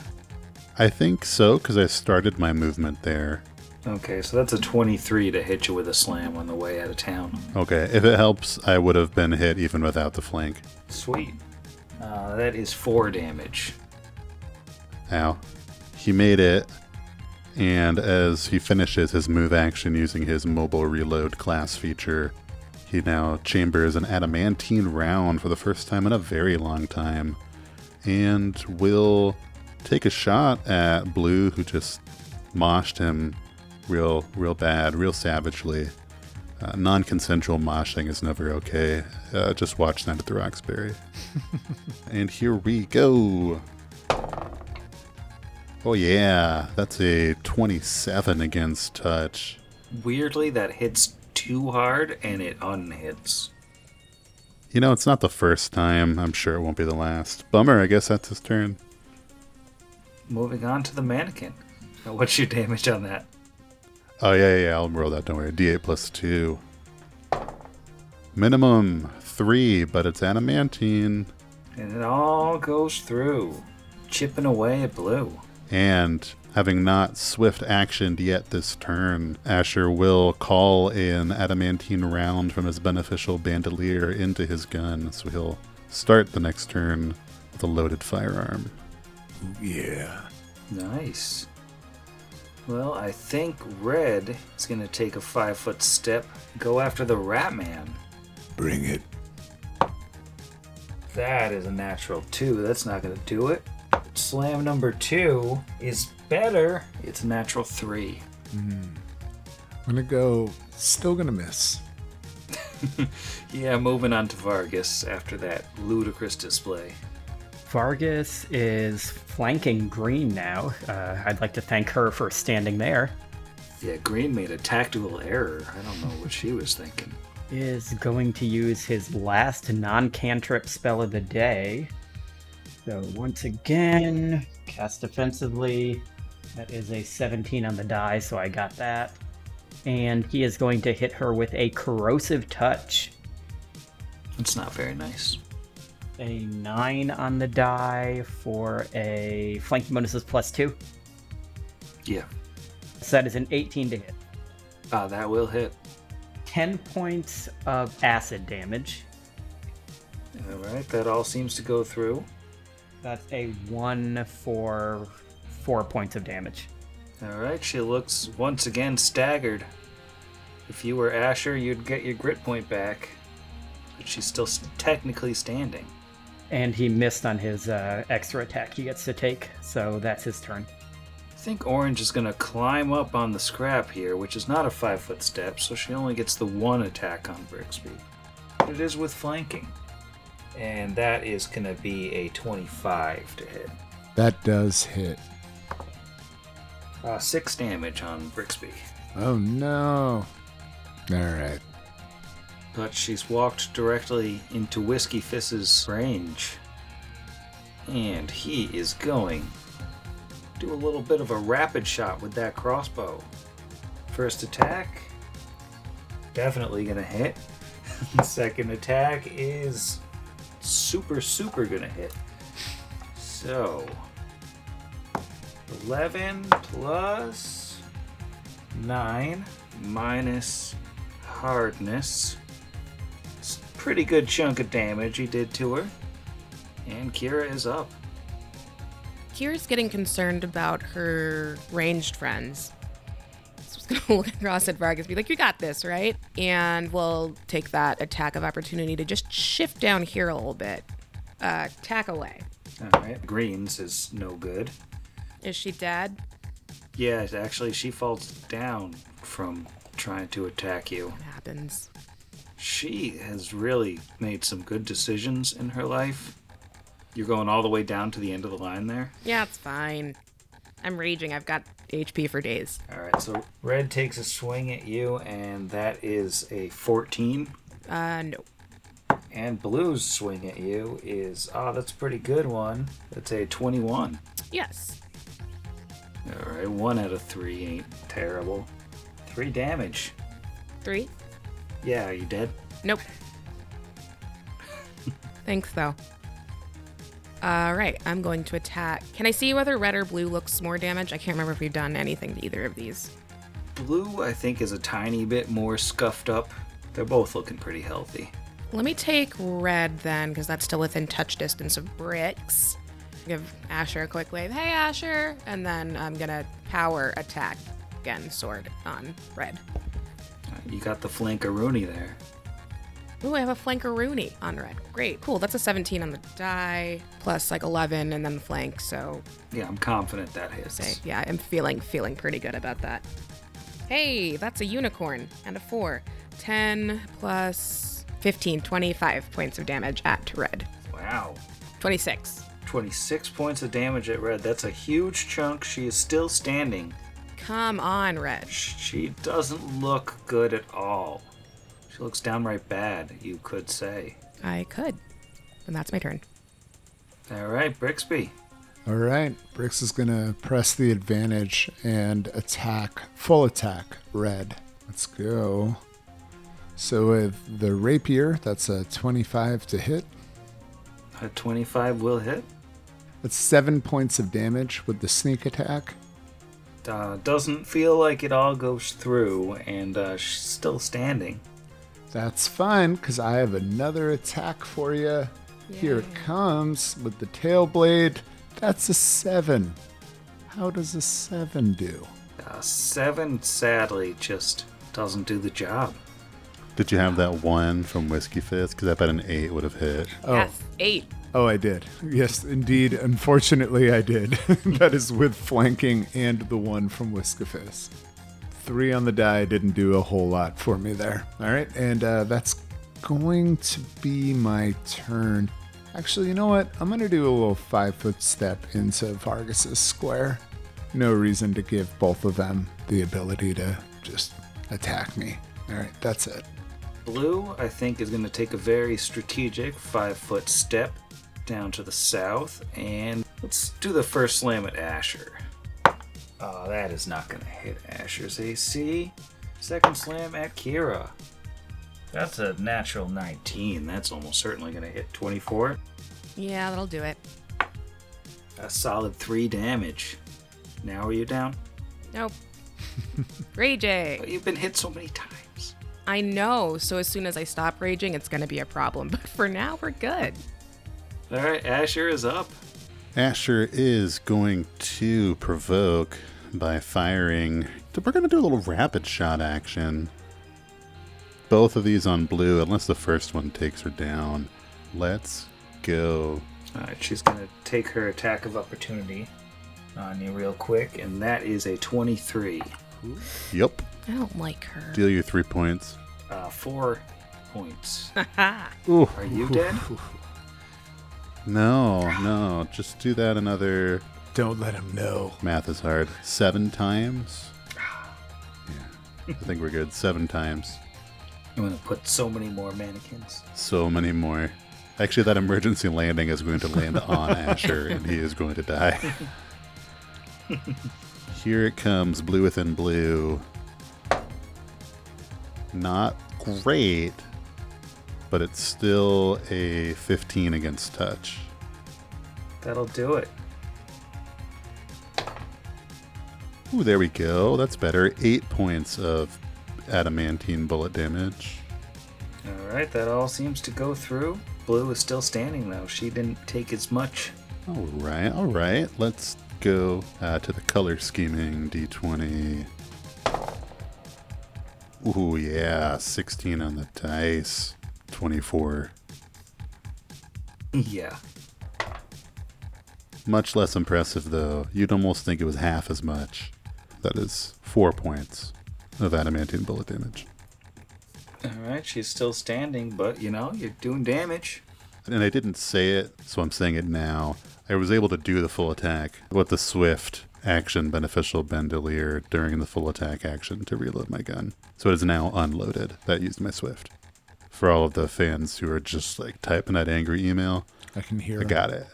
A: I think so because I started my movement there.
B: Okay, so that's a 23 to hit you with a slam on the way out of town.
A: Okay, if it helps, I would have been hit even without the flank.
B: Sweet. Uh, that is four damage.
A: Ow. He made it, and as he finishes his move action using his mobile reload class feature, he now chambers an adamantine round for the first time in a very long time, and will take a shot at Blue, who just moshed him real, real bad, real savagely. Uh, non-consensual moshing is never okay. Uh, just watch Night at the Roxbury. and here we go. Oh yeah, that's a 27 against touch.
B: Weirdly, that hits too hard and it unhits.
A: You know, it's not the first time. I'm sure it won't be the last. Bummer, I guess that's his turn.
B: Moving on to the mannequin. What's your damage on that?
A: Oh yeah, yeah, yeah, I'll roll that. Don't worry. D8 plus two. Minimum three, but it's adamantine.
B: And it all goes through, chipping away at blue.
A: And having not swift actioned yet this turn, Asher will call an adamantine round from his beneficial bandolier into his gun, so he'll start the next turn with a loaded firearm.
F: Yeah.
B: Nice. Well, I think Red is going to take a five foot step, go after the Rat Man.
F: Bring it.
B: That is a natural two. That's not going to do it. Slam number two is better. It's a natural three.
D: I'm gonna go. Still gonna miss.
B: Yeah, moving on to Vargas after that ludicrous display.
E: Vargas is flanking Green now. Uh, I'd like to thank her for standing there.
B: Yeah, Green made a tactical error. I don't know what she was thinking.
E: Is going to use his last non cantrip spell of the day. So once again, cast defensively. That is a 17 on the die, so I got that. And he is going to hit her with a corrosive touch.
B: It's not very nice.
E: A 9 on the die for a flanking bonuses plus 2.
B: Yeah.
E: So that is an 18 to hit.
B: Ah, that will hit.
E: 10 points of acid damage.
B: All right, that all seems to go through.
E: That's a 1 for 4 points of damage.
B: All right, she looks once again staggered. If you were Asher, you'd get your grit point back. But she's still technically standing.
E: And he missed on his uh, extra attack he gets to take, so that's his turn.
B: I think Orange is going to climb up on the scrap here, which is not a five foot step, so she only gets the one attack on Brixby. But it is with flanking. And that is going to be a 25 to hit.
D: That does hit.
B: Uh, six damage on Brixby.
D: Oh no. Alright.
B: But she's walked directly into Whiskey Fist's range. And he is going to do a little bit of a rapid shot with that crossbow. First attack, definitely gonna hit. Second attack is super, super gonna hit. So, 11 plus 9 minus hardness. It's a pretty good chunk of damage he did to her. And Kira is up.
C: Kira's getting concerned about her ranged friends. Gonna look across at Vargas, be like, "You got this, right?" And we'll take that attack of opportunity to just shift down here a little bit. Uh, attack away.
B: Alright, Greens is no good.
C: Is she dead?
B: Yeah, actually, she falls down from trying to attack you.
C: What happens?
B: She has really made some good decisions in her life. You're going all the way down to the end of the line there.
C: Yeah, it's fine. I'm raging. I've got HP for days.
B: All right, so Red takes a swing at you, and that is a 14.
C: Uh, no.
B: And Blue's swing at you is, oh, that's a pretty good one. That's a 21.
C: Yes.
B: All right, one out of three ain't terrible. Three damage.
C: Three.
B: Yeah, are you dead?
C: Nope. Thanks, though. All right, I'm going to attack. Can I see whether red or blue looks more damage? I can't remember if we've done anything to either of these.
B: Blue, I think, is a tiny bit more scuffed up. They're both looking pretty healthy.
C: Let me take red then, because that's still within touch distance of Brix. Give Asher a quick wave. Hey, Asher! And then I'm gonna power attack again, sword on red.
B: You got the flankaroonie there.
C: Ooh, I have a flankaroonie on red. Great, cool. That's a 17 on the die, plus like 11, and then the flank. So,
B: Yeah, I'm confident that
C: say,
B: hits.
C: yeah, I'm feeling feeling pretty good about that. Hey, that's a unicorn and a four. 10 plus 15, 25 points of damage at red.
B: Wow.
C: 26.
B: 26 points of damage at red. That's a huge chunk. She is still standing.
C: Come on, red.
B: She doesn't look good at all. She looks downright bad, you could say.
C: I could. And that's my turn.
B: All right, Brixby.
D: All right. Brix is going to press the advantage and attack, full attack, red. Let's go. So with the rapier, that's a 25 to hit.
B: A 25 will hit.
D: That's seven points of damage with the sneak attack.
B: Uh, doesn't feel like it all goes through, and uh, she's still standing.
D: That's fine, because I have another attack for you. Here it comes with the tail blade. That's a seven. How does a seven do?
B: Uh, seven, sadly, just doesn't do the job.
A: Did you have that one from Whiskey Fist? Because I bet an eight would have hit.
C: Yes, eight.
D: Oh, I did. Yes, indeed. Unfortunately, I did. that is with flanking and the one from Whiskey Fist. Three on the die didn't do a whole lot for me there. All right, and uh, that's going to be my turn. Actually, you know what? I'm going to do a little five foot step into Vargas's square. No reason to give both of them the ability to just attack me. All right, that's it.
B: Blue, I think, is going to take a very strategic five foot step down to the south, and let's do the first slam at Asher. Oh, that is not going to hit Asher's AC. Second slam at Kira. That's a natural 19. That's almost certainly going to hit 24.
C: Yeah, that'll do it.
B: A solid three damage. Now are you down?
C: Nope. Raging.
B: But you've been hit so many times.
C: I know. So as soon as I stop raging, it's going to be a problem. But for now, we're good.
B: All right, Asher is up.
A: Asher is going to provoke by firing. We're going to do a little rapid shot action. Both of these on blue, unless the first one takes her down. Let's go.
B: All right, she's going to take her attack of opportunity on you real quick, and that is a 23.
A: Yep.
C: I don't like her.
A: Deal your three points.
B: Uh, four points. Are you dead?
A: No, no. Just do that another.
F: Don't let him know.
A: Math is hard. Seven times? Yeah. I think we're good. Seven times.
B: I'm going to put so many more mannequins.
A: So many more. Actually, that emergency landing is going to land on Asher, and he is going to die. Here it comes, blue within blue. Not great, but it's still a 15 against touch.
B: That'll do it.
A: Ooh, there we go. That's better. Eight points of adamantine bullet damage.
B: All right, that all seems to go through. Blue is still standing though. She didn't take as much.
A: All right, all right. Let's go uh, to the color scheming d20. Ooh, yeah, 16 on the dice. 24.
B: Yeah.
A: Much less impressive, though. You'd almost think it was half as much. That is four points of adamantine bullet damage.
B: All right, she's still standing, but you know, you're doing damage.
A: And I didn't say it, so I'm saying it now. I was able to do the full attack with the swift action beneficial bandolier during the full attack action to reload my gun. So it is now unloaded. That used my swift. For all of the fans who are just like typing that angry email,
D: I can hear
A: I
D: him.
A: got it.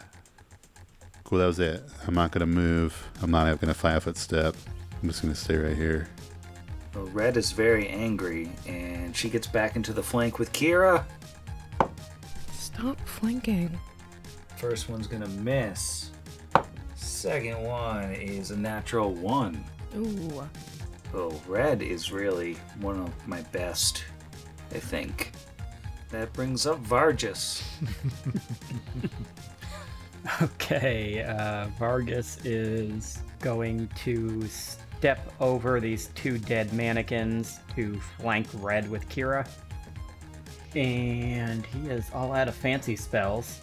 A: Cool, that was it. I'm not gonna move. I'm not even gonna five foot step. I'm just gonna stay right here.
B: Well, Red is very angry, and she gets back into the flank with Kira.
C: Stop flanking.
B: First one's gonna miss. Second one is a natural one.
C: Ooh.
B: Oh, red is really one of my best, I think. That brings up Vargas.
E: Okay, uh, Vargas is going to step over these two dead mannequins to flank Red with Kira. And he is all out of fancy spells.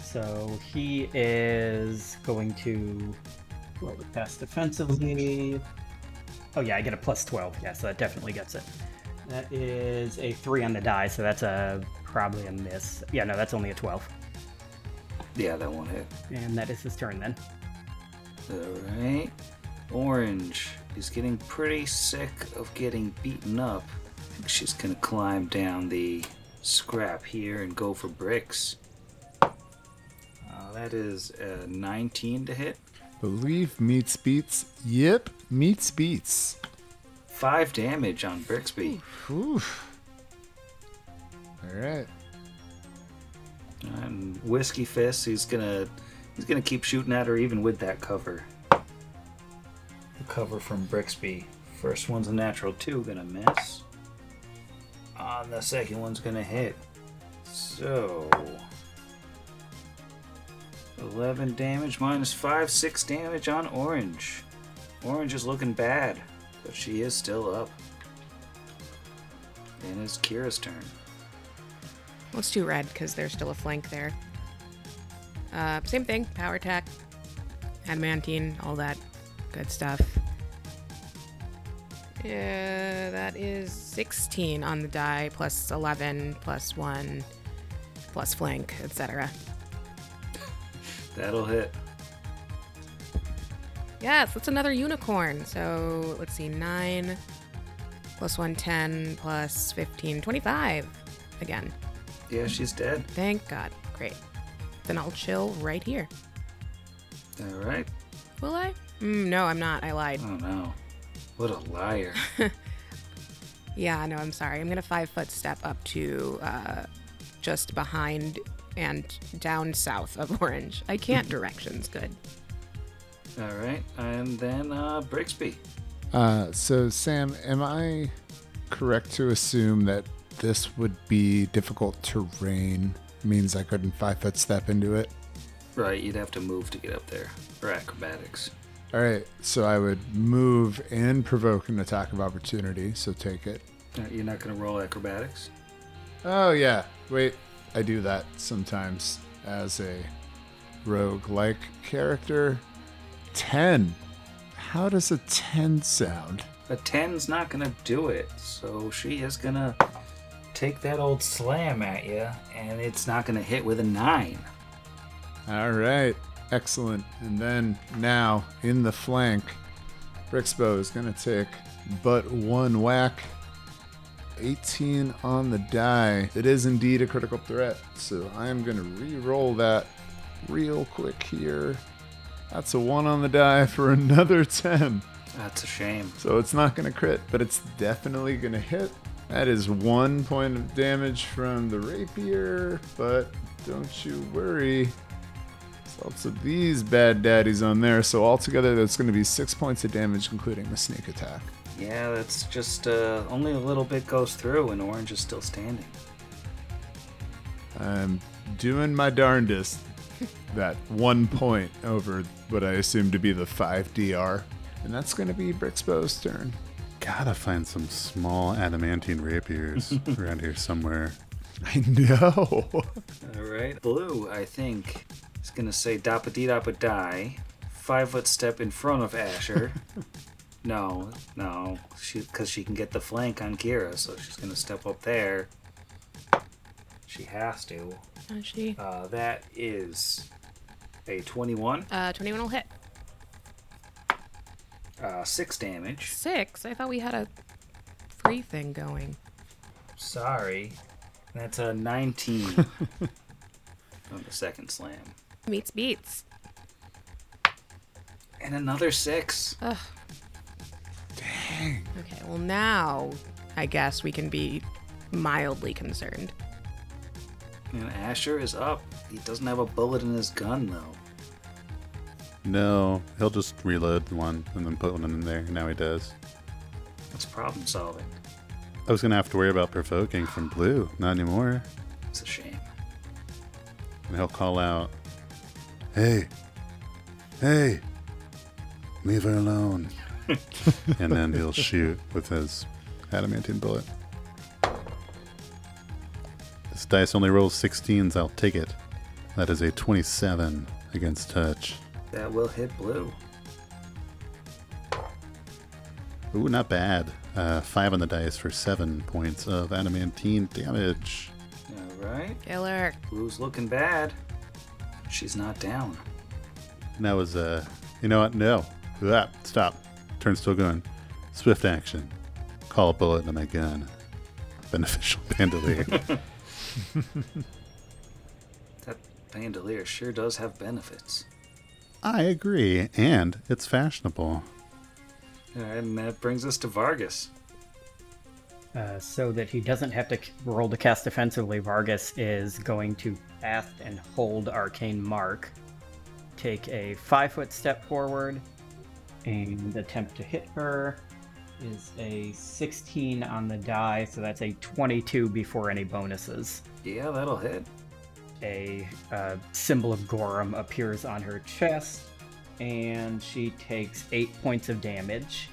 E: So he is going to roll the pass defensively. Oh, yeah, I get a plus 12. Yeah, so that definitely gets it. That is a 3 on the die, so that's a probably a miss. Yeah, no, that's only a 12.
B: Yeah, that won't hit.
E: And that is his turn then.
B: Alright. Orange is getting pretty sick of getting beaten up. I think she's gonna climb down the scrap here and go for Brix. Uh, that is a 19 to hit.
D: Believe meets beats. Yep, meets beats.
B: Five damage on Brixby.
D: Oof. All right.
B: And Whiskey Fist, he's gonna he's gonna keep shooting at her even with that cover. The cover from Brixby. First one's a natural two, gonna miss. On the second one's gonna hit. So 11 damage minus 5, 6 damage on Orange. Orange is looking bad, but she is still up. And it's Kira's turn.
C: Let's do red because there's still a flank there. Uh, same thing. Power attack, adamantine, all that good stuff. Yeah, that is 16 on the die, plus 11, plus 1, plus flank, etc.
B: That'll hit.
C: Yes, that's another unicorn. So let's see, 9 plus 1, 10, plus 15, 25 again.
B: Yeah, she's dead.
C: Thank God. Great. Then I'll chill right here.
B: All right.
C: Will I? Mm, no, I'm not. I lied.
B: Oh no. What a liar.
C: Yeah, no, I'm sorry. I'm going to five foot step up to uh, just behind and down south of Orange. I can't directions good.
B: All right. And then uh, Brixby.
D: Uh, so, Sam, am I correct to assume that this would be difficult terrain? Means I couldn't five foot step into it?
B: Right, you'd have to move to get up there. Or acrobatics.
D: All right, so I would move and provoke an attack of opportunity, so take it.
B: Uh, You're not going to roll acrobatics?
D: Oh, yeah. Wait, I do that sometimes as a rogue like character. 10. How does a 10 sound?
B: A 10's not going to do it. So she is going to take that old slam at you, and it's not going to hit with a 9.
D: All right, excellent. And then now in the flank, Brixbo is going to take but one whack. 18 on the die. It is indeed a critical threat, so I am going to re-roll that real quick here. That's a 1 on the die for another 10.
B: That's a shame.
D: So it's not going to crit, but it's definitely going to hit. That is one point of damage from the rapier, but don't you worry. There's lots of these bad daddies on there, so altogether that's going to be six points of damage, including the sneak attack.
B: Yeah, that's just uh, only a little bit goes through, and Orange is still standing.
D: I'm doing my darndest. That one point over what I assume to be the 5 DR. And that's going to be Brixbo's turn.
A: Gotta find some small adamantine rapiers around here somewhere.
D: I know.
B: All right. Blue, I think, is going to say Dappa Dee Dappa Die. Five foot step in front of Asher. no, no. she Because she can get the flank on Kira, so she's going to step up there. She has to.
C: Uh, she.
B: Uh, that is a 21.
C: Uh, 21 will hit.
B: Uh, 6 damage.
C: Six. I thought we had a free thing going.
B: Sorry. That's a 19 on the second slam.
C: Meets beats.
B: And another 6.
C: Ugh.
D: Dang.
C: Okay, well now I guess we can be mildly concerned.
B: And Asher is up. He doesn't have a bullet in his gun, though.
A: No, he'll just reload one and then put one in there. Now he does.
B: That's problem solving.
A: I was gonna have to worry about provoking from blue. Not anymore.
B: It's a shame.
A: And he'll call out, "Hey, hey, leave her alone." and then he'll shoot with his adamantine bullet. This dice only rolls 16s. I'll take it. That is a 27 against touch.
B: That will hit blue.
A: Ooh, not bad. Uh, five on the dice for seven points of adamantine damage.
B: All right.
C: Killer.
B: Blue's looking bad. She's not down.
A: And that was, uh, you know what? No. Ah, stop. Turn still going. Swift action. Call a bullet into my gun. Beneficial bandolier.
B: That bandolier sure does have benefits.
A: I agree, and it's fashionable.
B: All right, and that brings us to Vargas.
E: Uh, so that he doesn't have to roll to cast defensively, Vargas is going to cast and hold Arcane Mark, take a five foot step forward, and attempt to hit her. Is a 16 on the die, so that's a 22 before any bonuses.
B: Yeah, that'll hit.
E: A uh, symbol of Gorum appears on her chest, and she takes eight points of damage.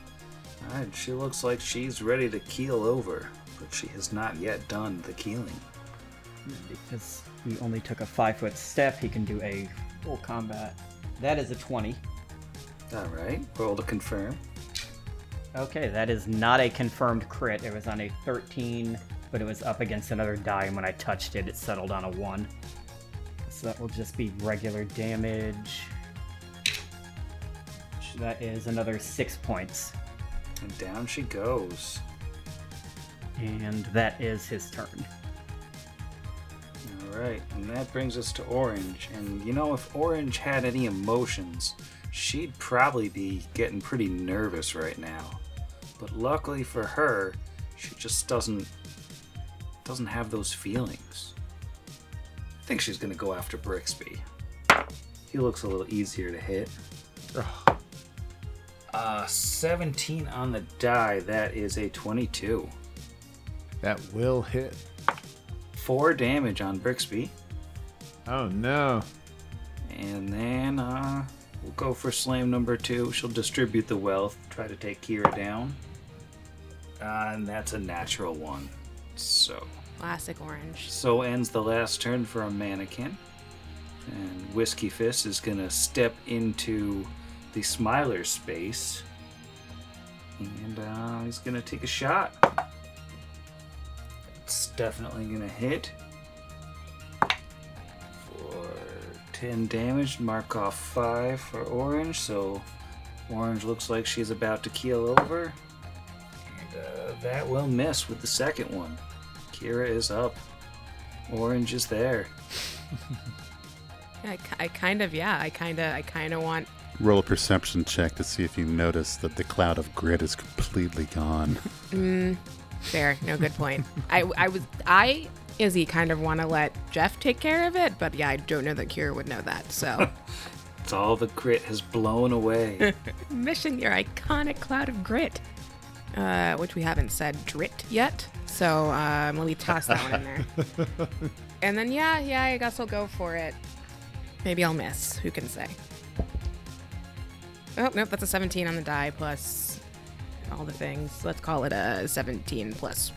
B: Alright, she looks like she's ready to keel over, but she has not yet done the keeling.
E: Because he only took a five foot step, he can do a full combat. That is a 20.
B: Alright, roll to confirm.
E: Okay, that is not a confirmed crit. It was on a 13, but it was up against another die, and when I touched it, it settled on a 1. So that will just be regular damage. That is another 6 points.
B: And down she goes.
E: And that is his turn.
B: Alright, and that brings us to Orange. And you know, if Orange had any emotions, she'd probably be getting pretty nervous right now. But luckily for her, she just doesn't doesn't have those feelings. I think she's gonna go after Brixby. He looks a little easier to hit. Uh, 17 on the die. That is a 22.
D: That will hit.
B: Four damage on Brixby.
D: Oh no.
B: And then uh, we'll go for slam number two. She'll distribute the wealth, try to take Kira down. Uh, and that's a natural one. So,
C: Classic orange.
B: so ends the last turn for a mannequin. And Whiskey Fist is gonna step into the Smiler space. And uh, he's gonna take a shot. It's definitely gonna hit. For 10 damage, mark off 5 for Orange, so Orange looks like she's about to keel over. And uh, that will miss with the second one. Kira is up. Orange is there.
C: I, I kind of yeah. I kind of I kind of want.
A: Roll a perception check to see if you notice that the cloud of grit is completely gone.
C: Mm, fair. No good point. I I was I Izzy kind of want to let Jeff take care of it, but yeah, I don't know that Kira would know that. So
B: It's all the grit has blown away.
C: mission your iconic cloud of grit, uh, which we haven't said drit yet. So um, let me toss that one in there. And then yeah, yeah, I guess I'll go for it. Maybe I'll miss. Who can say? Oh nope, that's a 17 on the die plus all the things. Let's call it a 17 plus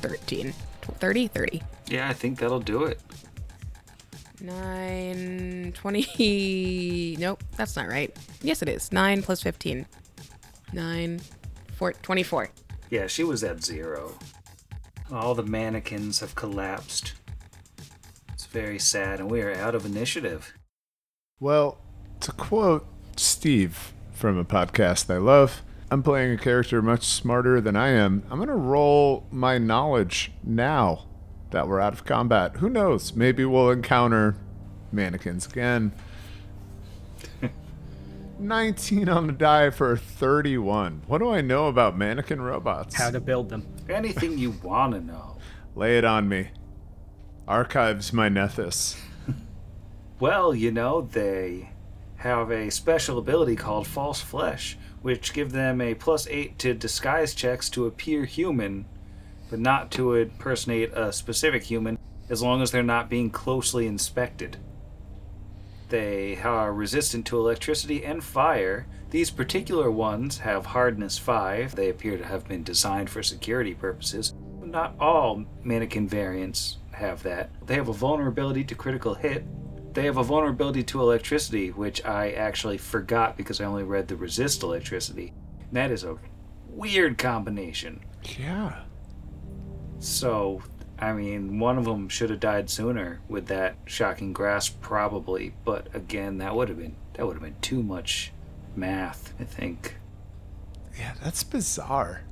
C: 13. 30? 30.
B: yeah, I think that'll do it.
C: 9, 20. Nope, that's not right. Yes, it is. 9 plus 15. 9, 4, 24.
B: Yeah, she was at zero. All the mannequins have collapsed. It's very sad, and we are out of initiative.
D: Well, to quote Steve from a podcast I love, I'm playing a character much smarter than I am. I'm going to roll my knowledge now that we're out of combat. Who knows? Maybe we'll encounter mannequins again. 19 on the die for 31. What do I know about mannequin robots?
E: How to build them.
B: Anything you want to know.
D: Lay it on me. Archives of Nethys.
B: Well, you know, they have a special ability called False Flesh, which give them a plus 8 to disguise checks to appear human, but not to impersonate a specific human, as long as they're not being closely inspected. They are resistant to electricity and fire. These particular ones have hardness 5. They appear to have been designed for security purposes. Not all mannequin variants have that. They have a vulnerability to critical hit. They have a vulnerability to electricity, which I actually forgot because I only read the resist electricity. And that is a weird combination.
D: Yeah.
B: So, I mean, one of them should have died sooner with that shocking grasp, probably. But again, that would have been that would have been too much math. I think.
D: Yeah, that's bizarre.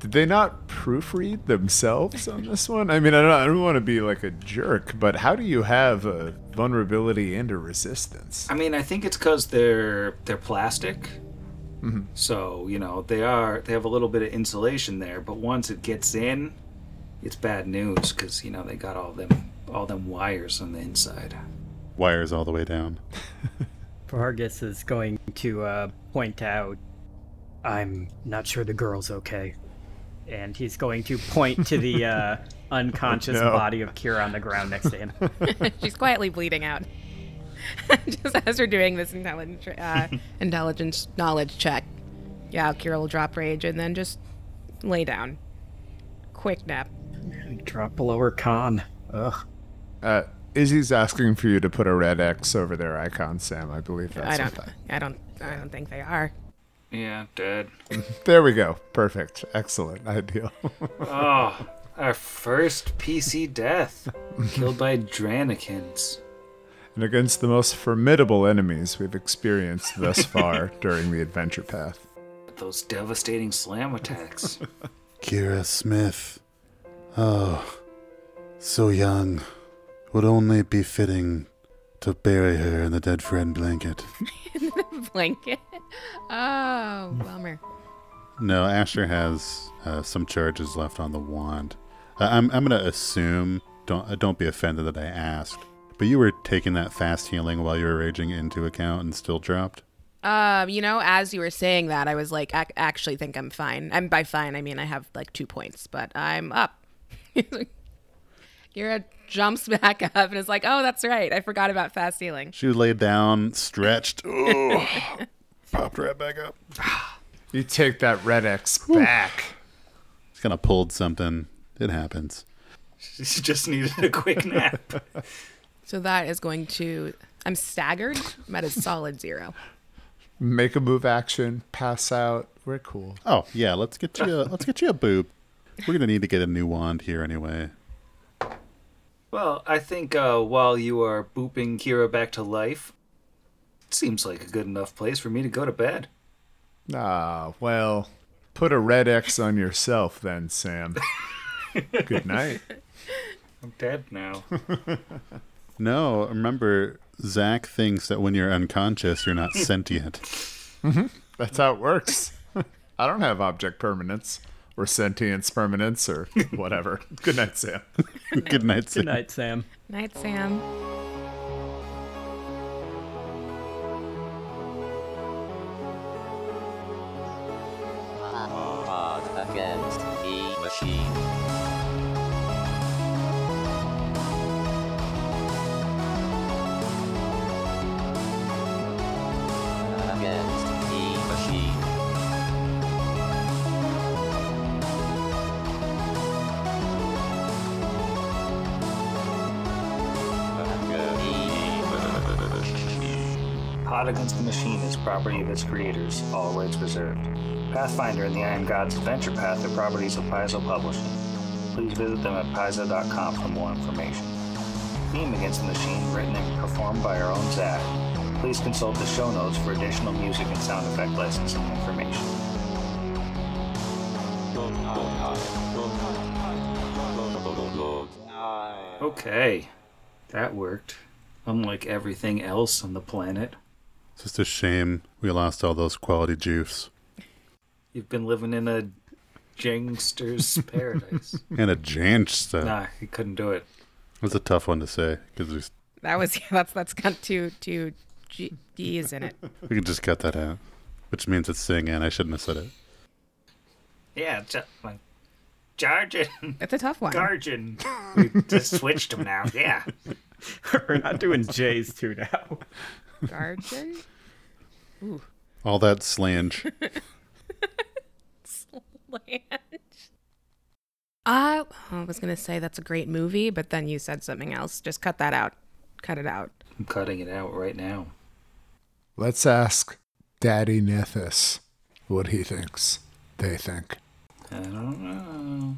D: Did they not proofread themselves on this one? I mean, I don't, I don't want to be like a jerk, but how do you have a vulnerability and a resistance?
B: I mean, I think it's because they're they're plastic. Mm-hmm. So you know they are they have a little bit of insulation there, but once it gets in, it's bad news because you know they got all them all them wires on the inside.
A: Wires all the way down.
E: Vargas is going to uh, point out, I'm not sure the girl's okay. And he's going to point to the uh, unconscious
D: No.
E: body of Kira on the ground next to him.
C: She's quietly bleeding out. Just as we're doing this intelligence, uh, intelligence knowledge check. Yeah, Kira will drop rage and then just lay down. Quick nap.
E: Drop below her con. Ugh.
D: Uh, Izzy's asking for you to put a red X over their icon, Sam. I believe that's
C: I don't.
D: that-
C: I don't. I don't think they are.
B: Yeah, dead.
D: There we go. Perfect. Excellent. Ideal.
B: Oh, our first PC death, killed by Dranikins.
D: and against the most formidable enemies we've experienced thus far during the adventure path.
B: Those devastating slam attacks.
A: Kira Smith. Oh, so young. Would only be fitting to bury her in the dead friend blanket.
C: In the blanket. Oh, bummer.
A: No, Asher has uh, some charges left on the wand. Uh, I'm I'm gonna assume don't uh, don't be offended that I asked, but you were taking that fast healing while you were raging into account and still dropped.
C: Um, you know, as you were saying that, I was like, I actually think I'm fine. I'm by fine. I mean, I have like two points, but I'm up. Kira jumps back up and is like, "Oh, that's right. I forgot about fast healing."
A: She laid down, stretched, oh, popped right back up.
D: You take that red X back.
A: She's kind of pulled something. It happens.
B: she just needed a quick nap.
C: So that is going to. I'm staggered. I'm at a solid zero.
D: Make a move action, pass out. We're cool.
A: Oh yeah, let's get you a, let's get you a boob. We're gonna need to get a new wand here anyway.
B: Well, I think uh, while you are booping Kira back to life, it seems like a good enough place for me to go to bed.
D: Ah, well, put a red X on yourself then, Sam. Good night.
B: I'm dead now.
A: No, remember Zach thinks that when you're unconscious, you're not sentient.
D: That's how it works. I don't have object permanence or sentience permanence or whatever. Good night, Sam.
A: Good night, Sam.
E: Good
A: Sam.
E: night, Sam.
C: Night, Sam.
H: Against the Machine
B: is property of its creators, all rights reserved. Pathfinder and the Iron Gods Adventure Path are properties of Paizo Publishing. Please visit them at paizo.com for more information. Theme Against the Machine, written and performed by our own Zach. Please consult the show notes for additional music and sound effect licensing information. Okay, that worked. Unlike everything else on the planet.
A: It's just a shame we lost all those quality juice
B: You've been living in a jangster's paradise.
A: and a jansta.
B: Nah, he couldn't do it.
A: That's a tough one to say because
C: That was that's that's got two two G- G's in it.
A: we could just cut that out, which means it's sing and I shouldn't have said it.
B: Yeah, ju- like Jargon,
C: It's a tough one.
B: Gargin. We just switched them now. Yeah.
E: We're not doing J's too now.
C: Garger?
A: All that slange.
C: Land. I, I was gonna say that's a great movie, but then you said something else. Just cut that out. Cut it out.
B: I'm cutting it out right now.
D: Let's ask Daddy Nethys what he thinks. They think.
B: I don't know.